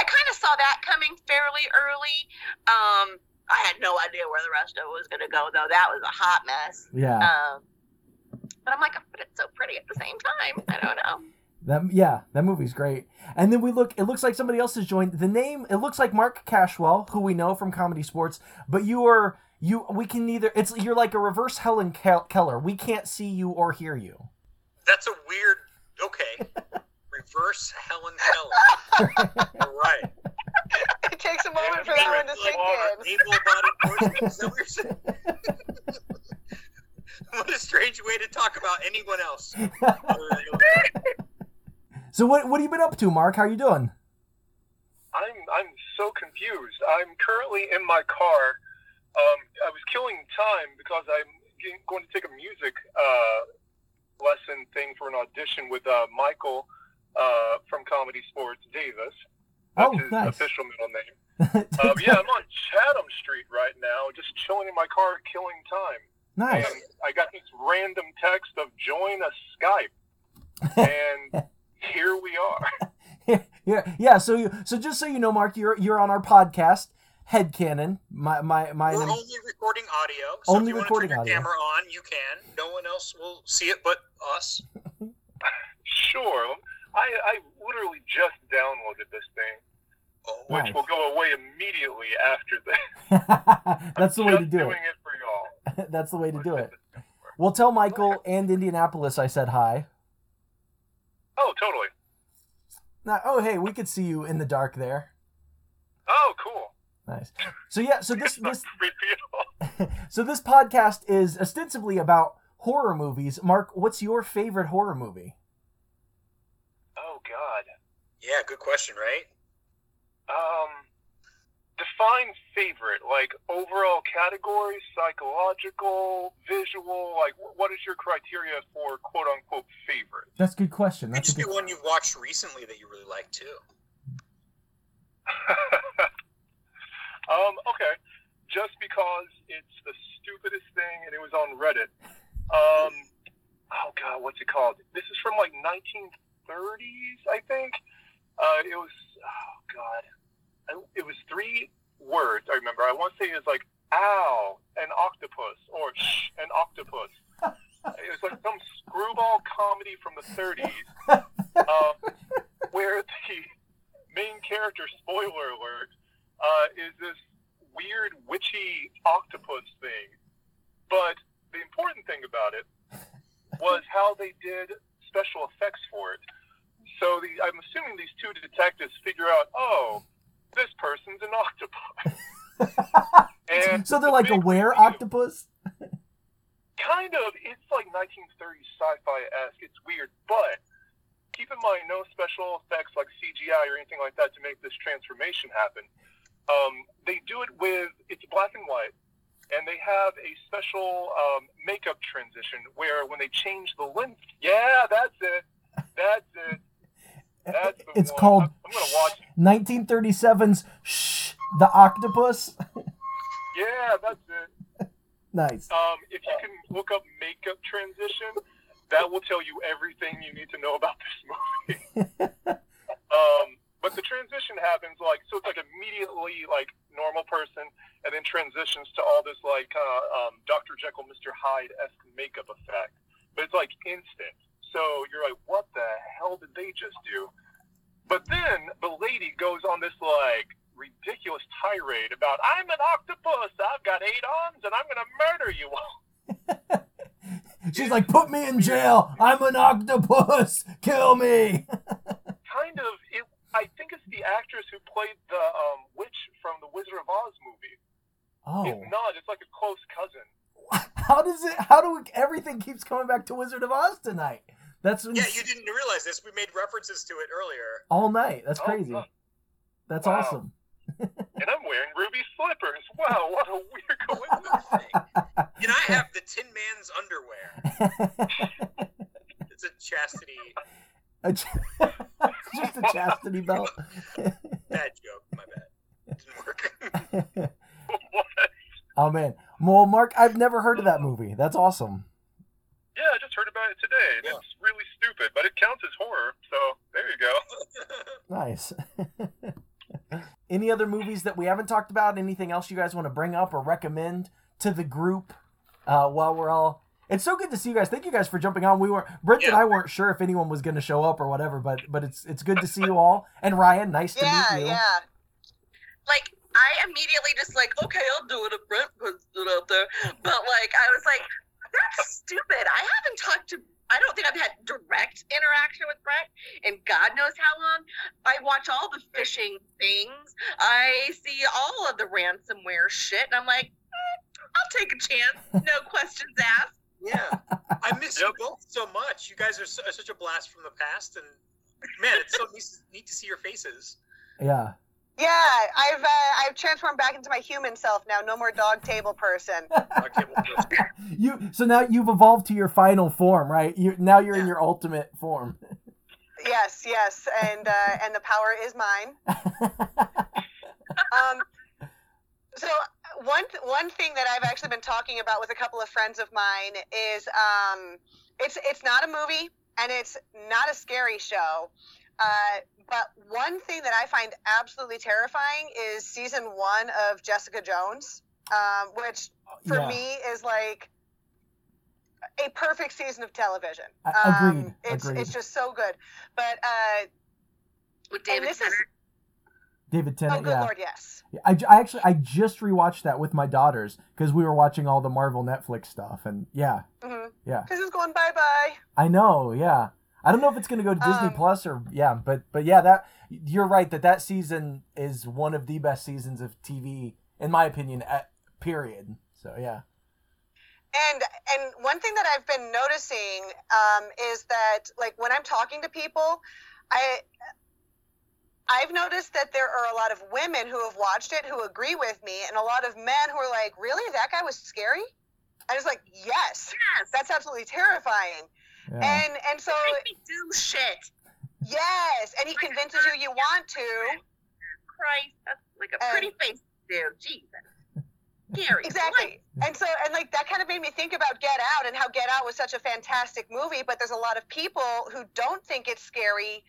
I kind of saw that coming fairly early. Um, I had no idea where the rest of it was going to go, though. That was a hot mess. Yeah. Um, but I'm like, but it's so pretty at the same time. I don't know. That yeah, that movie's great. And then we look it looks like somebody else has joined. The name it looks like Mark Cashwell, who we know from ComedySportz, but you are you we can neither it's you're like a reverse Helen Keller. We can't see you or hear you. That's a weird. Okay. Reverse Helen Keller. All right. It takes a moment for that one to sink in. Able-bodied person. Is that what you're saying? what a strange way to talk about anyone else. So what what have you been up to, Mark? How are you doing? I'm I'm so confused. I'm currently in my car. Um, I was killing time because I'm getting, going to take a music uh, lesson thing for an audition with uh, Michael uh, from ComedySportz Davis. That's Oh, his nice. official middle name. Um, yeah, I'm on Chatham Street right now, just chilling in my car, killing time. Nice. And I got this random text of join a Skype, and here we are. yeah, yeah. So you so just so you know, Mark, you're you're on our podcast, Headcanon. My my my. We're name- only recording audio. So Only if you recording want to turn audio. camera on, you can. No one else will see it but us. Sure. I, I literally just downloaded this thing, which Nice. will go away immediately after this. That's the I'm way to do doing it. it for y'all. That's the way to do it. Well, tell Michael and Indianapolis I said hi. Oh, totally. Now, oh hey, we could see you in the dark there. Oh, cool. Nice. So yeah, so this this creepy at all. so this podcast is ostensibly about horror movies. Mark, what's your favorite horror movie? Oh, God. yeah, good question, right? Um, define favorite, like overall category, psychological, visual. Like, what is your criteria for quote unquote favorite? That's a good question. It That's a just be one you've watched recently that you really like too. um, okay. Just because it's the stupidest thing and it was on Reddit. Um, oh god, what's it called? This is from like 1930s, I think. Uh, it was god, it was three words. I remember. I want to say it was like "ow," an octopus, or "shh," an octopus. it was like some screwball comedy from the 30s, um, where the main character, spoiler alert, uh, is this weird witchy octopus thing. But the important thing about it was how they did special effects for it. So the, I'm assuming these two detectives figure out, oh, this person's an octopus. and so they're the like aware octopus. Kind of. It's like 1930s sci-fi esque. It's weird, but keep in mind, no special effects like CGI or anything like that to make this transformation happen. Um, they do it with it's black and white, and they have a special um, makeup transition where when they change the lens, yeah, that's it, that's it. That's It's one. called I'm, I'm gonna watch. 1937's Shh, the Octopus. Yeah, that's it. nice. Um, if you can look up makeup transition, that will tell you everything you need to know about this movie. um, but the transition happens like so it's like immediately like normal person, and then transitions to all this like uh, um, Dr. Jekyll, Mr. Hyde esque makeup effect. But it's like instant. So you're like, what the hell did they just do? But then the lady goes on this like ridiculous tirade about I'm an octopus, I've got eight arms, and I'm gonna murder you all. She's like, put me in jail. I'm an octopus. Kill me. Kind of. It, I think it's the actress who played the um, witch from the Wizard of Oz movie. Oh, If not, it's like a close cousin. how does it? How do we, everything keeps coming back to Wizard of Oz tonight? That's Yeah, you didn't realize this. We made references to it earlier. all night. That's Oh, crazy. oh. That's Wow. awesome. And I'm wearing ruby slippers. Wow, what a weird coincidence. And I have the Tin Man's underwear. It's a chastity A ch- Just a chastity belt. bad joke. My bad. It didn't work. what? oh man, well, Mark, I've never heard of that movie. That's awesome. Yeah, I just heard about it today. Yeah. It's really stupid, but it counts as horror. So there you go. Nice. Any other movies that we haven't talked about? Anything else you guys want to bring up or recommend to the group uh, while we're all? It's so good to see you guys. Thank you guys for jumping on. We were Brent and I weren't sure if anyone was going to show up or whatever, but but it's it's good to see you all. And Ryan, nice to Yeah, meet you. yeah. like I immediately just like, okay, I'll do it if Brent puts it out there. But like I was like, that's stupid. I haven't talked to I don't think I've had direct interaction with Brett in God knows how long. I watch all the phishing things. I see all of the ransomware shit, and I'm like, "Eh, I'll take a chance. No questions asked. yeah, I miss you both so much. You guys are, so, are such a blast from the past, and man, it's so neat, neat to see your faces. Yeah. Yeah, I've uh, I've transformed back into my human self now. No more dog table person. You so now you've evolved to your final form, right? You now you're in your ultimate form. yes, yes, and uh, and the power is mine. Um, so one one thing that I've actually been talking about with a couple of friends of mine is um, it's it's not a movie and it's not a scary show. Uh, but one thing that I find absolutely terrifying is season one of Jessica Jones, um, which for Yeah. me is like a perfect season of television. A- Um, agreed, it's agreed. it's just so good. But uh, With and David this is Tennant. Oh good yeah. lord, yes. I, I actually I just rewatched that with my daughters because we were watching all the Marvel Netflix stuff, and yeah, hmm Yeah. Because it's going bye bye. I know, yeah. I don't know if it's gonna go to Disney Um, Plus or yeah, but but yeah, that you're right that that season is one of the best seasons of TV in my opinion. At, period. So yeah. And and one thing that I've been noticing um, is that like when I'm talking to people, I I've noticed that there are a lot of women who have watched it who agree with me, and a lot of men who are like, "Really, that guy was scary?" I was like, "Yes, Yes. that's absolutely terrifying." Yeah. And and so Make me do shit. yes, and he convinces you you want to. Christ, that's like a And- pretty face, dude. Jesus. Scary. Exactly. and so and like that kind of made me think about Get Out and how Get Out was such a fantastic movie, but there's a lot of people who don't think it's scary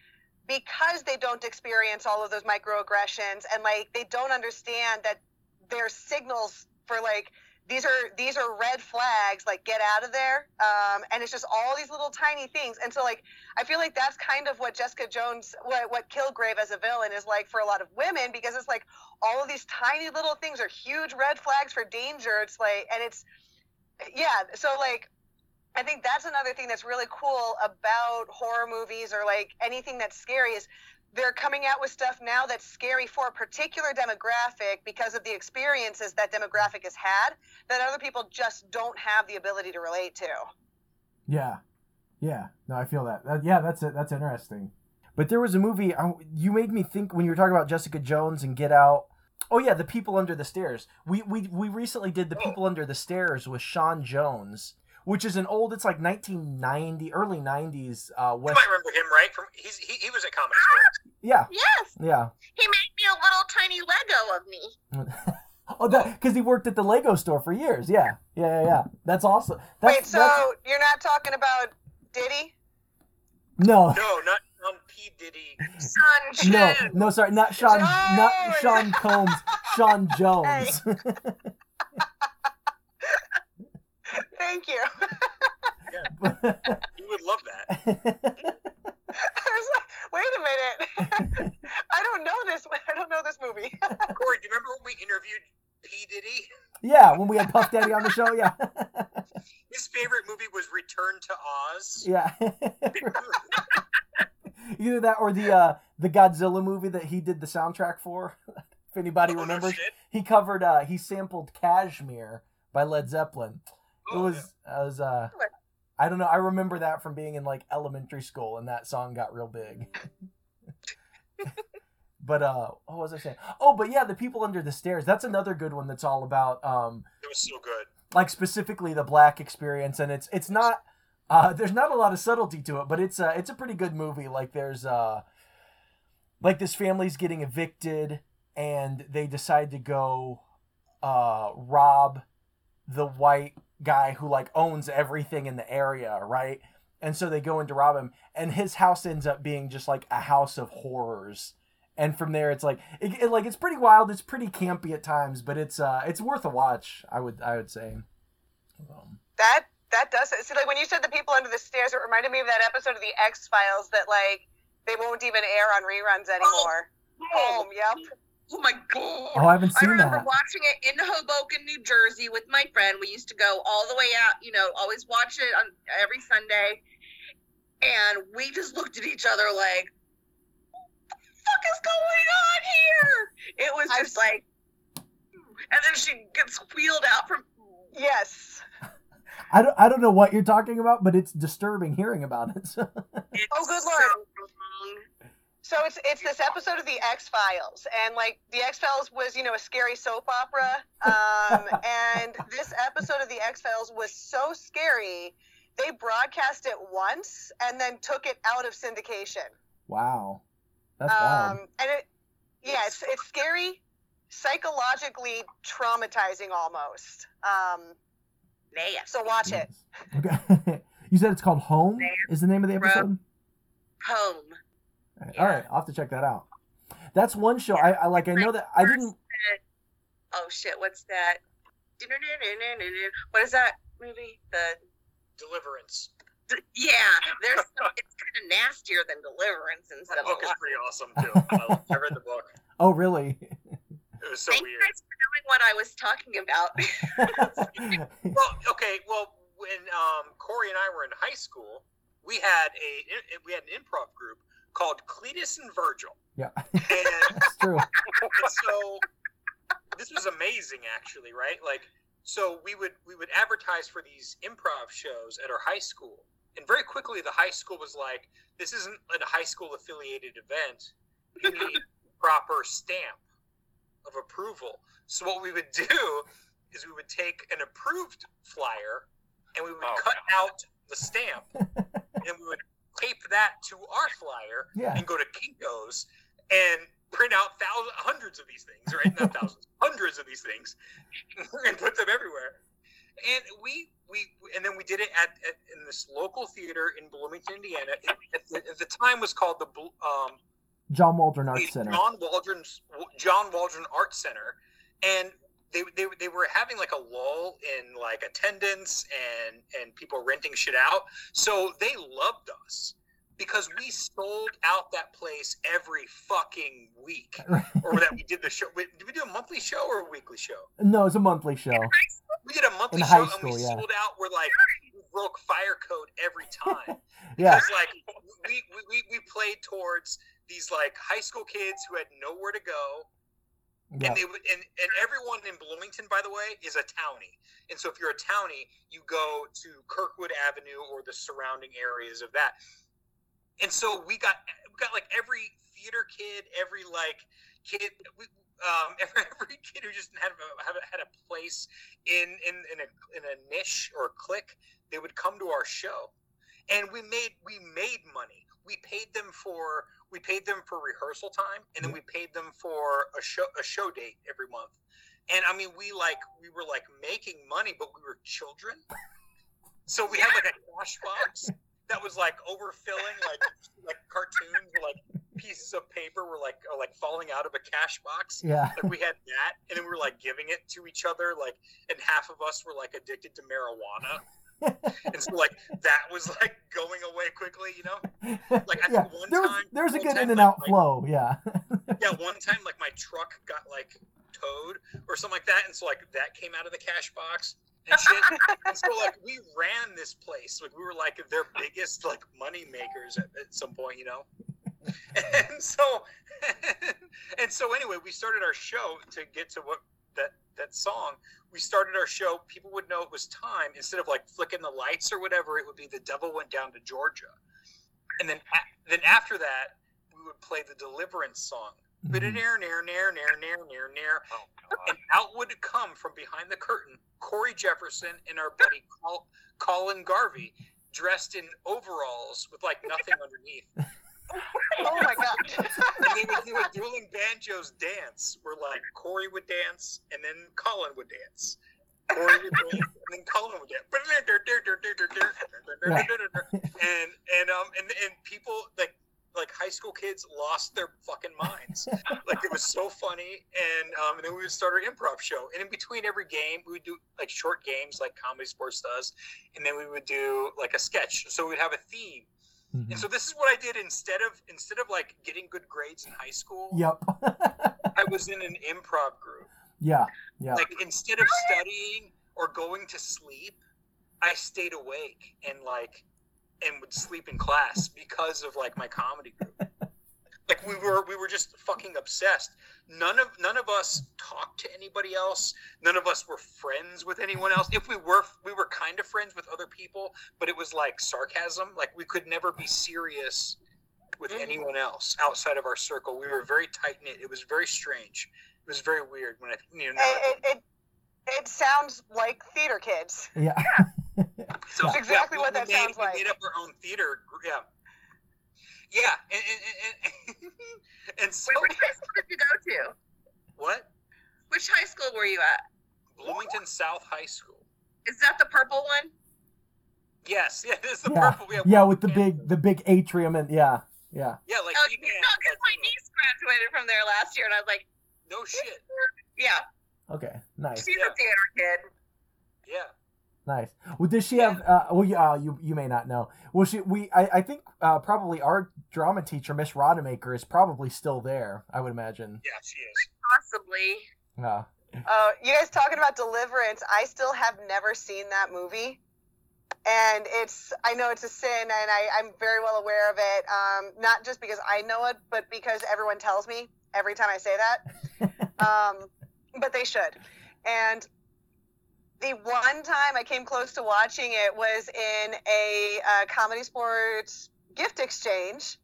because they don't experience all of those microaggressions and like they don't understand that there's signals for like these are these are red flags like get out of there. Um, and it's just all these little tiny things. And so like i feel like that's kind of what jessica jones what, what kilgrave as a villain is like for a lot of women because it's like all of these tiny little things are huge red flags for danger. It's like and it's yeah so like i think that's another thing that's really cool about horror movies or like anything that's scary is they're coming out with stuff now that's scary for a particular demographic because of the experiences that demographic has had that other people just don't have the ability to relate to. Yeah, yeah. No, I feel that. that yeah, that's it. That's interesting. But there was a movie I, you made me think when you were talking about Jessica Jones and Get Out. Oh yeah, The People Under the Stairs. We we we recently did The oh. People Under the Stairs with Sean Jones, which is an old. It's like 1990, early 90s. Uh, You might remember him, right? From he's he, he was at Comedy Sports. Yeah, Yes, yeah. he made me a little tiny Lego of me. oh, that because he worked at the Lego store for years. Yeah, yeah, yeah. yeah. That's awesome. That's, Wait, so that's- you're not talking about Diddy? no, No, not on P Diddy. Son, no, no. Sorry, not Sean, not Sean Combs. Sean Jones. Thank you. You would love that. I was like, wait a minute. I don't know this. I don't know this movie. Corey, do you remember when we interviewed P Diddy? yeah, when we had Puff Daddy on the show. Yeah, His favorite movie was Return to Oz. yeah. Either that or the uh, the Godzilla movie that he did the soundtrack for. if anybody Oh, remembers, shit. he covered. Uh, he sampled "Kashmir" by Led Zeppelin. It Oh, was. yeah. It was. Uh, I don't know. I remember that from being in like elementary school, and that song got real big. but uh, what was I saying? Oh, but yeah, the people under the stairs. That's another good one. That's all about um, It was so good. like specifically the black experience, and it's it's not. Uh, there's not a lot of subtlety to it, but it's uh, it's a pretty good movie. Like there's uh, like this family's getting evicted, and they decide to go uh, rob the white guy who like owns everything in the area, right? And so they go in to rob him, and his house ends up being just like a house of horrors. And from there, it's like it, it- like it's pretty wild. It's pretty campy at times, but it's uh it's worth a watch. I would I would say. Um, That that does it. See, like when you said the people under the stairs, it reminded me of that episode of the X Files that like they won't even air on reruns anymore. Home, yep. Oh my god. oh, I haven't I remember that. watching it in Hoboken, New Jersey with my friend. We used to go all the way out, you know, always watch it on every Sunday. And we just looked at each other like, what the fuck is going on here? It was I've just s- like, and then she gets wheeled out from. Yes. I don't I don't know what you're talking about, but it's disturbing hearing about it. It's Oh, good lord. wrong. So it's it's this episode of the X Files, and like the X Files was you know a scary soap opera, um, and this episode of the X Files was so scary, they broadcast it once and then took it out of syndication. wow, that's wild. Um, and it, yeah, it's it's scary, psychologically traumatizing almost. Um, Nasty. so watch it. Okay. you said it's called Home. Is the name of the episode? Home. All right, All right, I'll have to check that out. That's one show. I, I like. I know that I didn't. Oh shit! What's that? What is that movie? The Deliverance. yeah, there's some, it's kind of nastier than Deliverance and stuff. book is pretty awesome too. I, read the book. Oh, really? It was so Thank weird. you guys for knowing what I was talking about. Well, okay. Well, when um, Corey and I were in high school, we had a we had an improv group called Cletus and Virgil, yeah, and it's true. and so this was amazing actually right? Like so we would we would advertise for these improv shows at our high school. And very quickly the high school was like this isn't a high school affiliated event. You need proper stamp of approval. So what we would do is we would take an approved flyer and we would Oh, cut out the stamp and we would tape that to our flyer Yeah. and go to Kinko's and print out thousands, hundreds of these things, right? Not thousands, hundreds of these things, and put them everywhere. and we we and then we did it at, at in this local theater in Bloomington, Indiana. It, at, the, at the time was called the um, John Waldron Art Center. John Waldron's John Waldron Art Center, and they, they they were having like a lull in like attendance and and people renting shit out. So they loved us because we sold out that place every fucking week, or that we did the show. Wait, Did we do a monthly show or a weekly show? No, it's a monthly show. We did a monthly In show high and we yeah. sold out. We're like we broke fire code every time. Yeah. Because like we, we, we, we played towards these like high school kids who had nowhere to go. Yeah. And they would and, and everyone in Bloomington, by the way, is a townie. And so if you're a townie, you go to Kirkwood Avenue or the surrounding areas of that. And so we got we got like every theater kid, every like kid we, um, every, every kid who just had a, had a, had a place in, in, in, a, in a niche or a clique, they would come to our show. And we made we made money. We paid them for we paid them for rehearsal time, and then we paid them for a show a show date every month. And I mean, we like we were like making money, but we were children. So we had like a cash box that was like overfilling, like like cartoons like pieces of paper were like are like falling out of a cash box. Yeah. Like we had that, and then we were like giving it to each other, like, and half of us were like addicted to marijuana, and so like that was like going away quickly, you know. Like, I yeah. think one there was, time- there was a good time, in and like, out my- flow. Yeah. Yeah, one time like my truck got like towed or something like that, and so like that came out of the cash box and shit. and so like we ran this place, like we were like their biggest like money makers at, at some point, you know. And so, and so anyway, we started our show to get to what that that song. We started our show. People would know it was time instead of like flicking the lights or whatever. It would be the devil went down to Georgia, and then then after that we would play the Deliverance song. Mhm. Near, near, near, near, near, near, near. Oh, And out would come from behind the curtain Corey Jefferson and our buddy Colin Garvey, dressed in overalls with like nothing underneath. Oh my god. And they would do a dueling banjos dance where like Corey would dance and then Colin would dance. Corey would dance and then Colin would dance. And and um and, and people like like high school kids lost their fucking minds. Like it was so funny, and um, and then we would start our improv show. And in between every game, we would do like short games, like ComedySportz does, and then we would do like a sketch. So we'd have a theme. Mhm. And so this is what I did instead of instead of like getting good grades in high school. Yep. I was in an improv group. yeah. Yeah. Like instead of studying or going to sleep, I stayed awake and like and would sleep in class because of like my comedy group. Like we were we were just fucking obsessed. None of none of us talked to anybody else. None of us were friends with anyone else. If we were we were kind of friends with other people, but it was like sarcasm. Like we could never be serious with mm-hmm. anyone else outside of our circle. We were very tight knit. It was very strange. It was very weird when I you know. It, it, it, it sounds like theater kids. Yeah. So That's exactly we- what we that made, sounds like. We made up our own theater. Yeah. Yeah, and and, and, and so Wait, which high school did you go to? what? Which high school were you at? Bloomington South High School. Is that the purple one? Yes, yeah, this is the Yeah. purple. Yeah, Yeah, with the yeah, big the big atrium and yeah. Yeah. Yeah, like Oh, you no, because my niece graduated from there last year, and I was like, no shit. yeah, Okay. Nice. she's Yeah. a theater kid. Yeah. Nice. Well, does she have? Uh, well, you, uh, you you may not know. Well, she we I, I think uh, probably our drama teacher, Miss Rodemaker, is probably still there. I would imagine. Yeah, she is. Possibly. Uh, Uh, you guys talking about Deliverance? I still have never seen that movie, and it's I know it's a sin, and I, I'm very well aware of it. Um, not just because I know it, but because everyone tells me every time I say that. um, but they should. And the one time I came close to watching it was in a uh, ComedySportz gift exchange.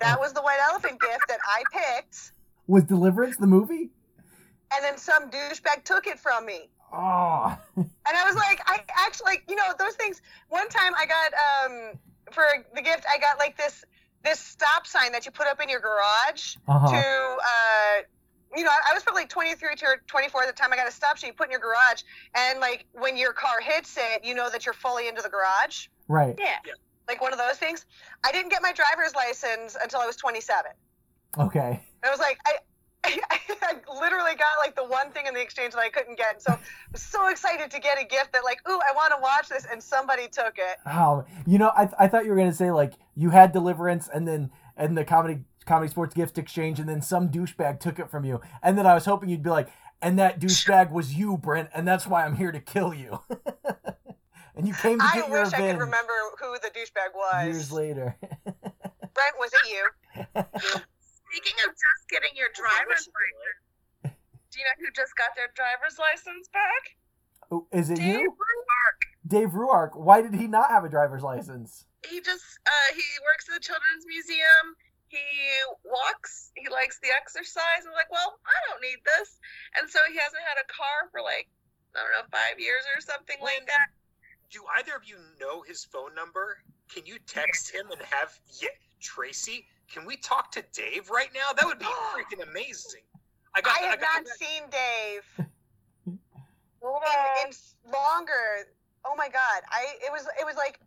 That was the white elephant gift that I picked, was Deliverance the movie? and then some douchebag took it from me. Oh. And I was like, I actually, like, you know, those things. One time I got, um, for the gift, I got like this, this stop sign that you put up in your garage Uh to, uh, you know, I, I was probably 23 or 24 at the time I got a stop sheet put in your garage. And like when your car hits it, you know that you're fully into the garage. Right. Yeah. Like one of those things. I didn't get my driver's license until I was 27. Okay. I was like, I, I, literally got like the one thing in the exchange that I couldn't get. So I was so excited to get a gift that like, ooh, I want to watch this, and somebody took it. Oh, you know, I, I thought you were gonna say like you had Deliverance and then and the comedy ComedySportz gift exchange and then some douchebag took it from you and then I was hoping you'd be like and that douchebag was you, Brent, and that's why I'm here to kill you. and you came to I your wish I could remember who the douchebag was. years later. Brent, was it you? Speaking of just getting your driver's license, do you know who just got their driver's license back? Oh, Is it you? Dave you, Ruark. Dave Ruark? Why did he not have a driver's license? He just uh, he works at the Children's Museum. He walks. He likes the exercise. I'm like, well, I don't need this, and so he hasn't had a car for like I don't know five years or something like that. Do either of you know his phone number? Can you text him and have yeah, Tracy? Can we talk to Dave right now? That would be freaking amazing. I got. I have got, not seen Dave Hold in, in longer. Oh my god! I it was it was like,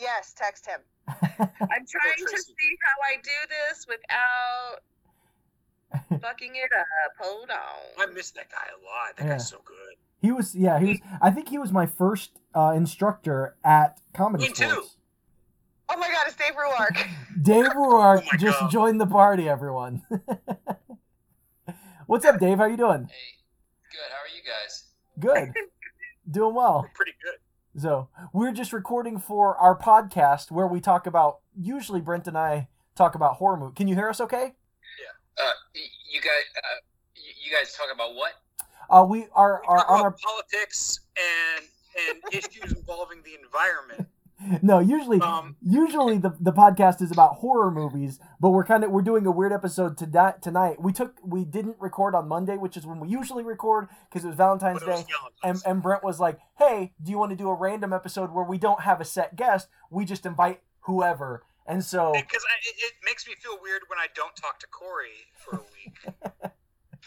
yes, text him. I'm trying to see how I do this without fucking it up. Hold on. I on. miss that guy a lot. That Yeah. guy's so good. He was yeah, he was I think he was my first uh, instructor at comedy Me too. Oh my god, it's Dave Ruark. Dave Ruark Oh just God. joined the party, everyone. What's up, Dave? How you doing? Hey, good. How are you guys? Good. Doing well. Pretty good. So we're just recording for our podcast where we talk about usually Brent and I talk about horror movies. Can you hear us okay? Uh, you guys, uh, you guys talking about what? Uh, we are, We are talk on about our politics and and issues involving the environment. no usually Um, usually the, the podcast is about horror movies but we're kind of we're doing a weird episode tonight tonight. We took we didn't record on monday which is when we usually record because it was valentine's it day and, and brent was like hey do you want to do a random episode where we don't have a set guest? We just invite whoever. And so because I, it, it makes me feel weird when I don't talk to Corey for a week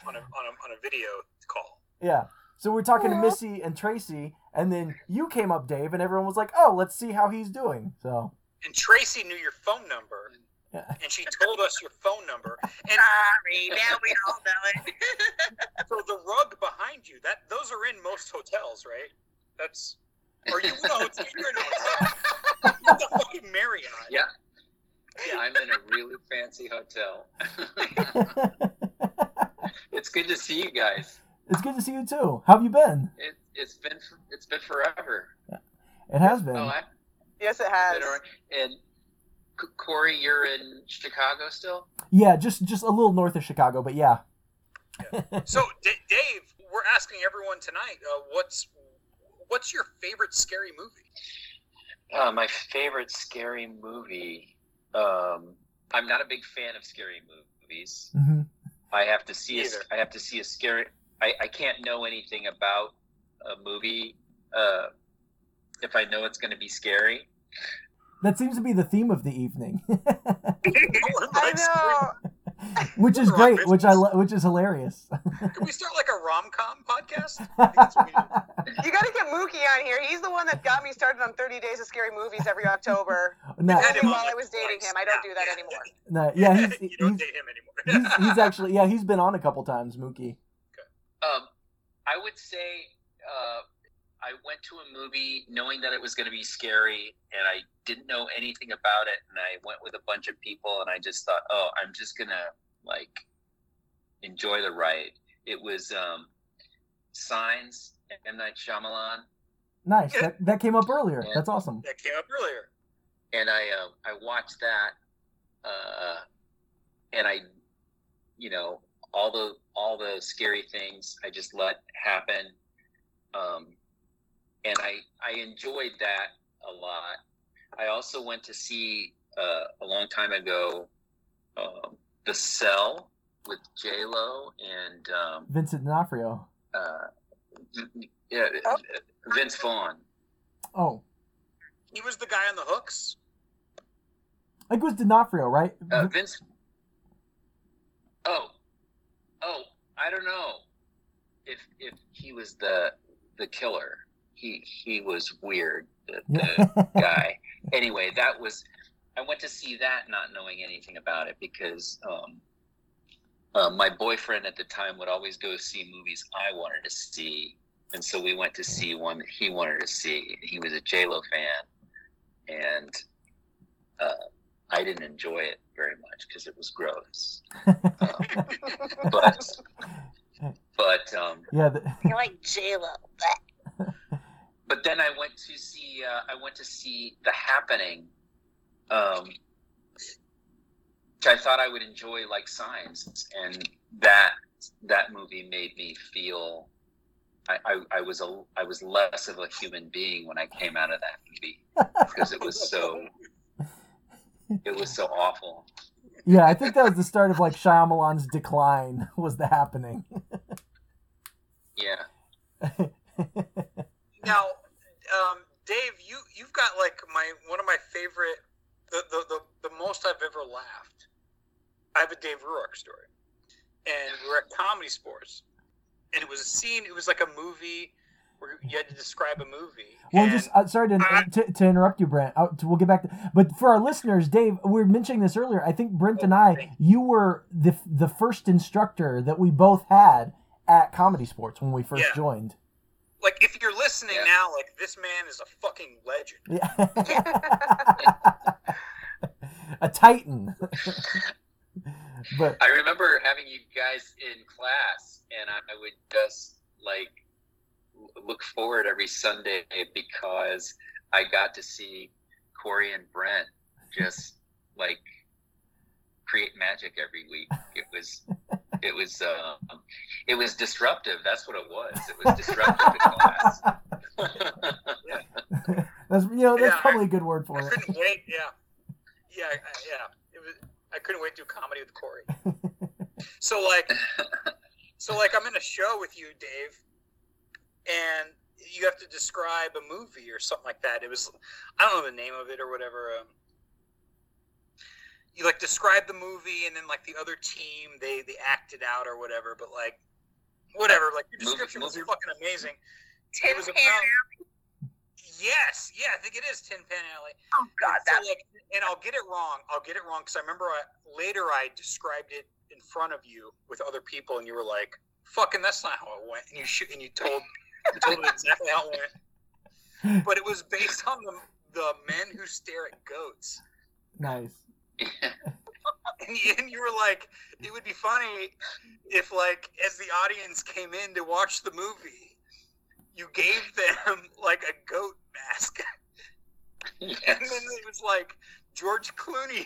on a, on a on a video call. yeah so we're talking to missy and tracy and then you came up dave and everyone was like oh let's see how he's doing so And Tracy knew your phone number, yeah. and she told us your phone number. And Sorry, now we all know it. so the rug behind you, that those are in most hotels, right? That's or you no, it's you're in a hotel. You're the fucking Marriott. Yeah. Yeah. I'm in a really fancy hotel. it's good to see you guys. It's good to see you too how have you been It, it's been it's been forever. it has been Oh, I, yes, it has. around- and Corey, you're in Chicago still. yeah just just a little north of chicago but yeah So D- Dave, we're asking everyone tonight, uh, what's what's your favorite scary movie? Uh, my favorite scary movie. Um, I'm not a big fan of scary movies. hmm I have to see a, Either. I have to see a scary. I, I can't know anything about a movie uh, if I know it's going to be scary. That seems to be the theme of the evening, I know. which is We're on great, which I lo- which is hilarious. Can we start like a rom com podcast? I think that's what we need. You got to get Mookie on here. He's the one that got me started on 30 Days of Scary Movies every October. no, Had him Only on, while I like, was dating him. I don't do that anymore. no, yeah, he's you don't he's, date him anymore. he's actually yeah he's been on a couple times, Mookie. Um, I would say uh, I went to a movie knowing that it was going to be scary, and I didn't know anything about it, and I went with a bunch of people, and I just thought, oh, I'm just gonna like enjoy the ride. It was um, Signs, M Night Shyamalan, Nice, that that came up earlier. Yeah. That's awesome. that came up earlier. and I uh, I watched that, uh, and I, you know, all the all the scary things I just let happen, um, and I I enjoyed that a lot. I also went to see uh, a long time ago, um, The Cell with J Lo and um, Vincent D'Onofrio. uh, yeah, Oh. Vince Vaughn. Oh, He was the guy on the hooks. I think it was D'Onofrio, right? Uh, Vince. Oh, Oh, I don't know if if he was the the killer. He he was weird. The, the guy. Anyway, that was. I went to see that not knowing anything about it because um, uh, my boyfriend at the time would always go see movies I wanted to see, and so we went to see one that he wanted to see. He was a J Lo fan, and uh, I didn't enjoy it very much because it was gross. Um, but but um, yeah, the, You're like J Lo. but then I went to see uh, I went to see The Happening, um, which I thought I would enjoy like Signs, and that that movie made me feel I, I, I was a I was less of a human being when I came out of that movie because it was so it was so awful. yeah. I think that was the start of like Shyamalan's decline. Was the happening? Yeah. Now, um, Dave, you you've got like my one of my favorite, the the the, the most I've ever laughed. I have a Dave Ruark story, and we were at ComedySportz, and it was a scene. It was like a movie where you had to describe a movie. Well, and just uh, sorry to, I- to to interrupt you, Brent. Uh, to, we'll get back to, but for our listeners, Dave, we were mentioning this earlier. I think Brent and I, you were the the first instructor that we both had at ComedySportz when we first Yeah. joined. like, if you're listening Yeah. now, like this man is a fucking legend. Yeah. a titan. but I remember having you guys in class, and I would just like l- look forward every Sunday because I got to see Corey and Brent just like create magic every week. It was, it was, um, it was disruptive. That's what it was. It was disruptive in class. that's you know that's Yeah, probably a good word I for it. couldn't wait. Yeah, yeah, yeah. It was. I couldn't wait to do comedy with Corey. So like, so like, I'm in a show with you, Dave, and you have to describe a movie or something like that. It was, I don't know the name of it or whatever. Um, you like describe the movie, and then like the other team, they they acted out or whatever. But like, whatever. Like your Movie- description was fucking amazing. Tin was Pan about- Yes, yeah, I think it is Tin Pan Alley. Oh God, so, that like, and I'll get it wrong. I'll get it wrong because I remember I, later I described it in front of you with other people, and you were like, "Fucking, that's not how it went." And you sh- and you told me exactly how it went. But it was based on the the men who stare at goats, Nice. and you, and you were like, "It would be funny if, like, as the audience came in to watch the movie, you gave them like a goat mask." Yes. And then it was like George Clooney.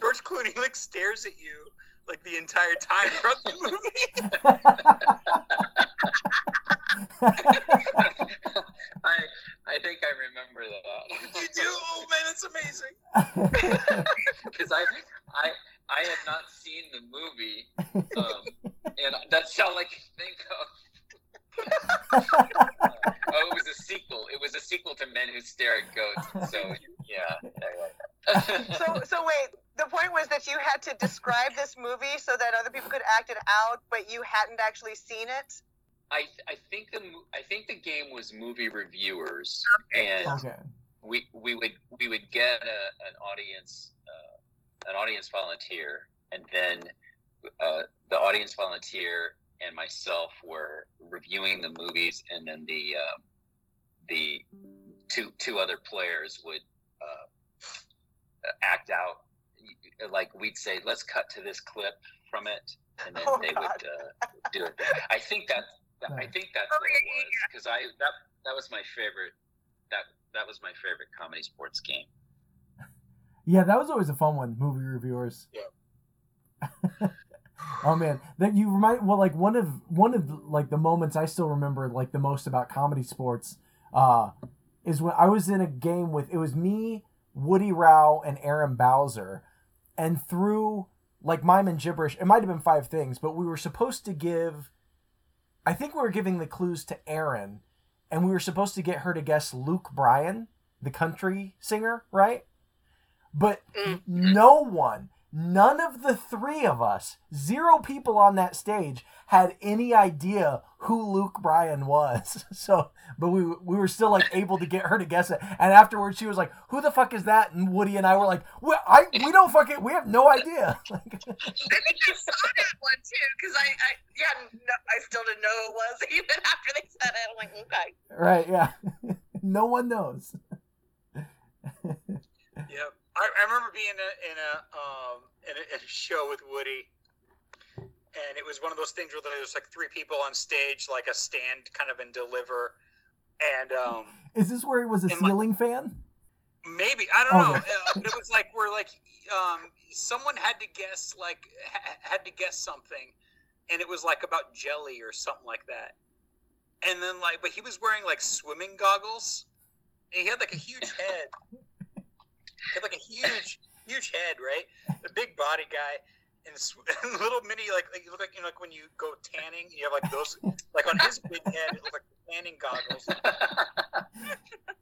George Clooney like stares at you like the entire time throughout the movie. I I think I remember that. You do? Oh man, that's amazing. because I, I, I had not seen the movie, um, and that's all I can think of. Oh, it was a sequel. It was a sequel to Men Who Stare at Goats. So yeah. So, so wait. The point was that you had to describe this movie so that other people could act it out, but you hadn't actually seen it. I, I think the I think the game was movie reviewers, and okay. we we would we would get a, an audience uh, an audience volunteer, and then uh, the audience volunteer and myself were reviewing the movies, and then the uh, the two two other players would uh, act out. Like we'd say, let's cut to this clip from it, and then Oh, they God. would uh, do it. I think that I think that's Oh, what it was because I that that was my favorite that that was my favorite ComedySportz game. Yeah, that was always a fun one. Movie reviewers. oh man, that you remind well, like one of one of like the moments I still remember like the most about ComedySportz, uh, is when I was in a game with it was me, Woody Rao, and Aaron Bowser, and through like mime and gibberish, it might have been five things, but we were supposed to give. I think we were giving the clues to Aaron, and we were supposed to get her to guess Luke Bryan, the country singer, right? But Mm. no one, none of the three of us, zero people on that stage, had any idea who Luke Bryan was. So, but we we were still like able to get her to guess it. And afterwards, she was like, "Who the fuck is that?" And Woody and I were like, "Well, I we don't fucking we have no idea." I think I saw that one too because I, I yeah no, I still didn't know who it was even after they said it. I'm like okay. right? Yeah. no one knows. Yep. I, I remember being in a, in a um in a, in a show with Woody, and it was one of those things where there was like three people on stage, like a stand kind of and deliver, and um Is this where he was a And ceiling fan? maybe. I don't know, Okay. uh, it was like we're like um someone had to guess like ha- had to guess something, and it was like about jelly or something like that, and then like but he was wearing like swimming goggles, and he had like a huge head. He had like a huge, huge head, right? A big body guy, and, and little mini like, like you look like you know like when you go tanning, you have like those like on his big head, it looked like tanning goggles.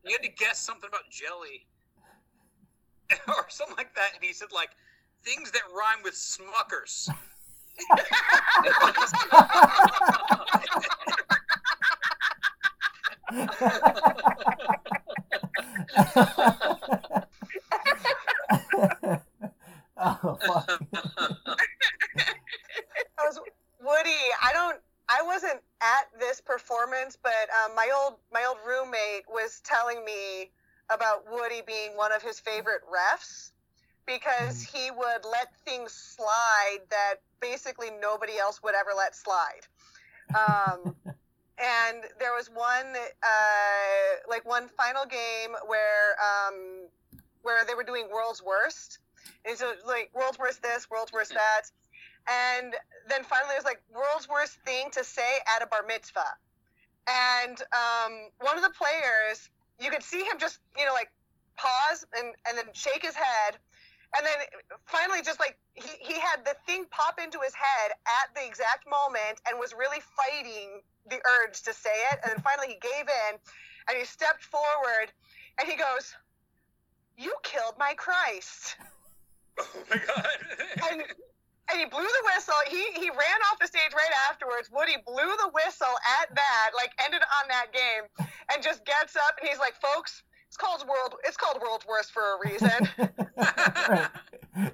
You had to guess something about jelly or something like that, and he said like things that rhyme with Smuckers. oh fuck. I was Woody. I don't. I wasn't at this performance, but um, my old my old roommate was telling me about Woody being one of his favorite refs because he would let things slide that basically nobody else would ever let slide. Um, and there was one uh, like one final game where um, where they were doing world's worst. And so like world's worst this world's worst that. And then finally it was like world's worst thing to say at a bar mitzvah. And um, one of the players you could see him just you know like pause and, and then shake his head and then finally just like he, he had the thing pop into his head at the exact moment and was really fighting the urge to say it and then finally he gave in and he stepped forward and he goes you killed my christ oh my god! and, and he blew the whistle. He he ran off the stage right afterwards. Woody blew the whistle at that, like ended on that game, and just gets up and he's like, "Folks, it's called world. It's called world's worst for a reason." right.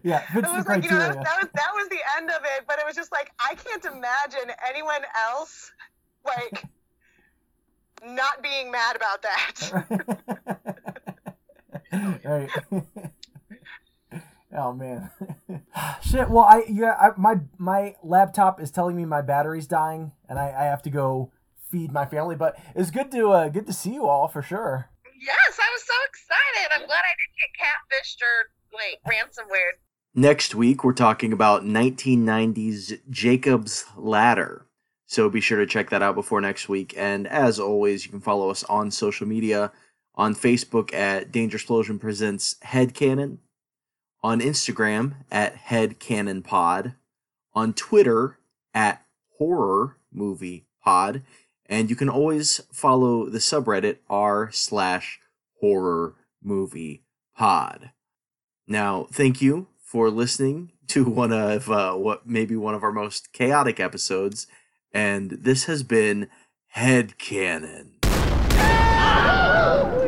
Yeah, it was like you know that, criteria. that was that was the end of it, but it was just like I can't imagine anyone else like not being mad about that. right. oh man. Shit. Well, I yeah, I, my my laptop is telling me my battery's dying, and I, I have to go feed my family. But it's good to uh, good to see you all for sure. Yes, I was so excited. I'm glad I didn't get catfished or like ransomware. Next week, we're talking about 1990's Jacob's Ladder. So be sure to check that out before next week. And as always, you can follow us on social media on Facebook at Danger Explosion Presents Headcanon, on Instagram at Headcanon Pod, on Twitter at Horror Movie Pod, and you can always follow the subreddit r slash Horror Movie Pod. Now, thank you for listening to one of uh, what may be one of our most chaotic episodes, and this has been Headcanon.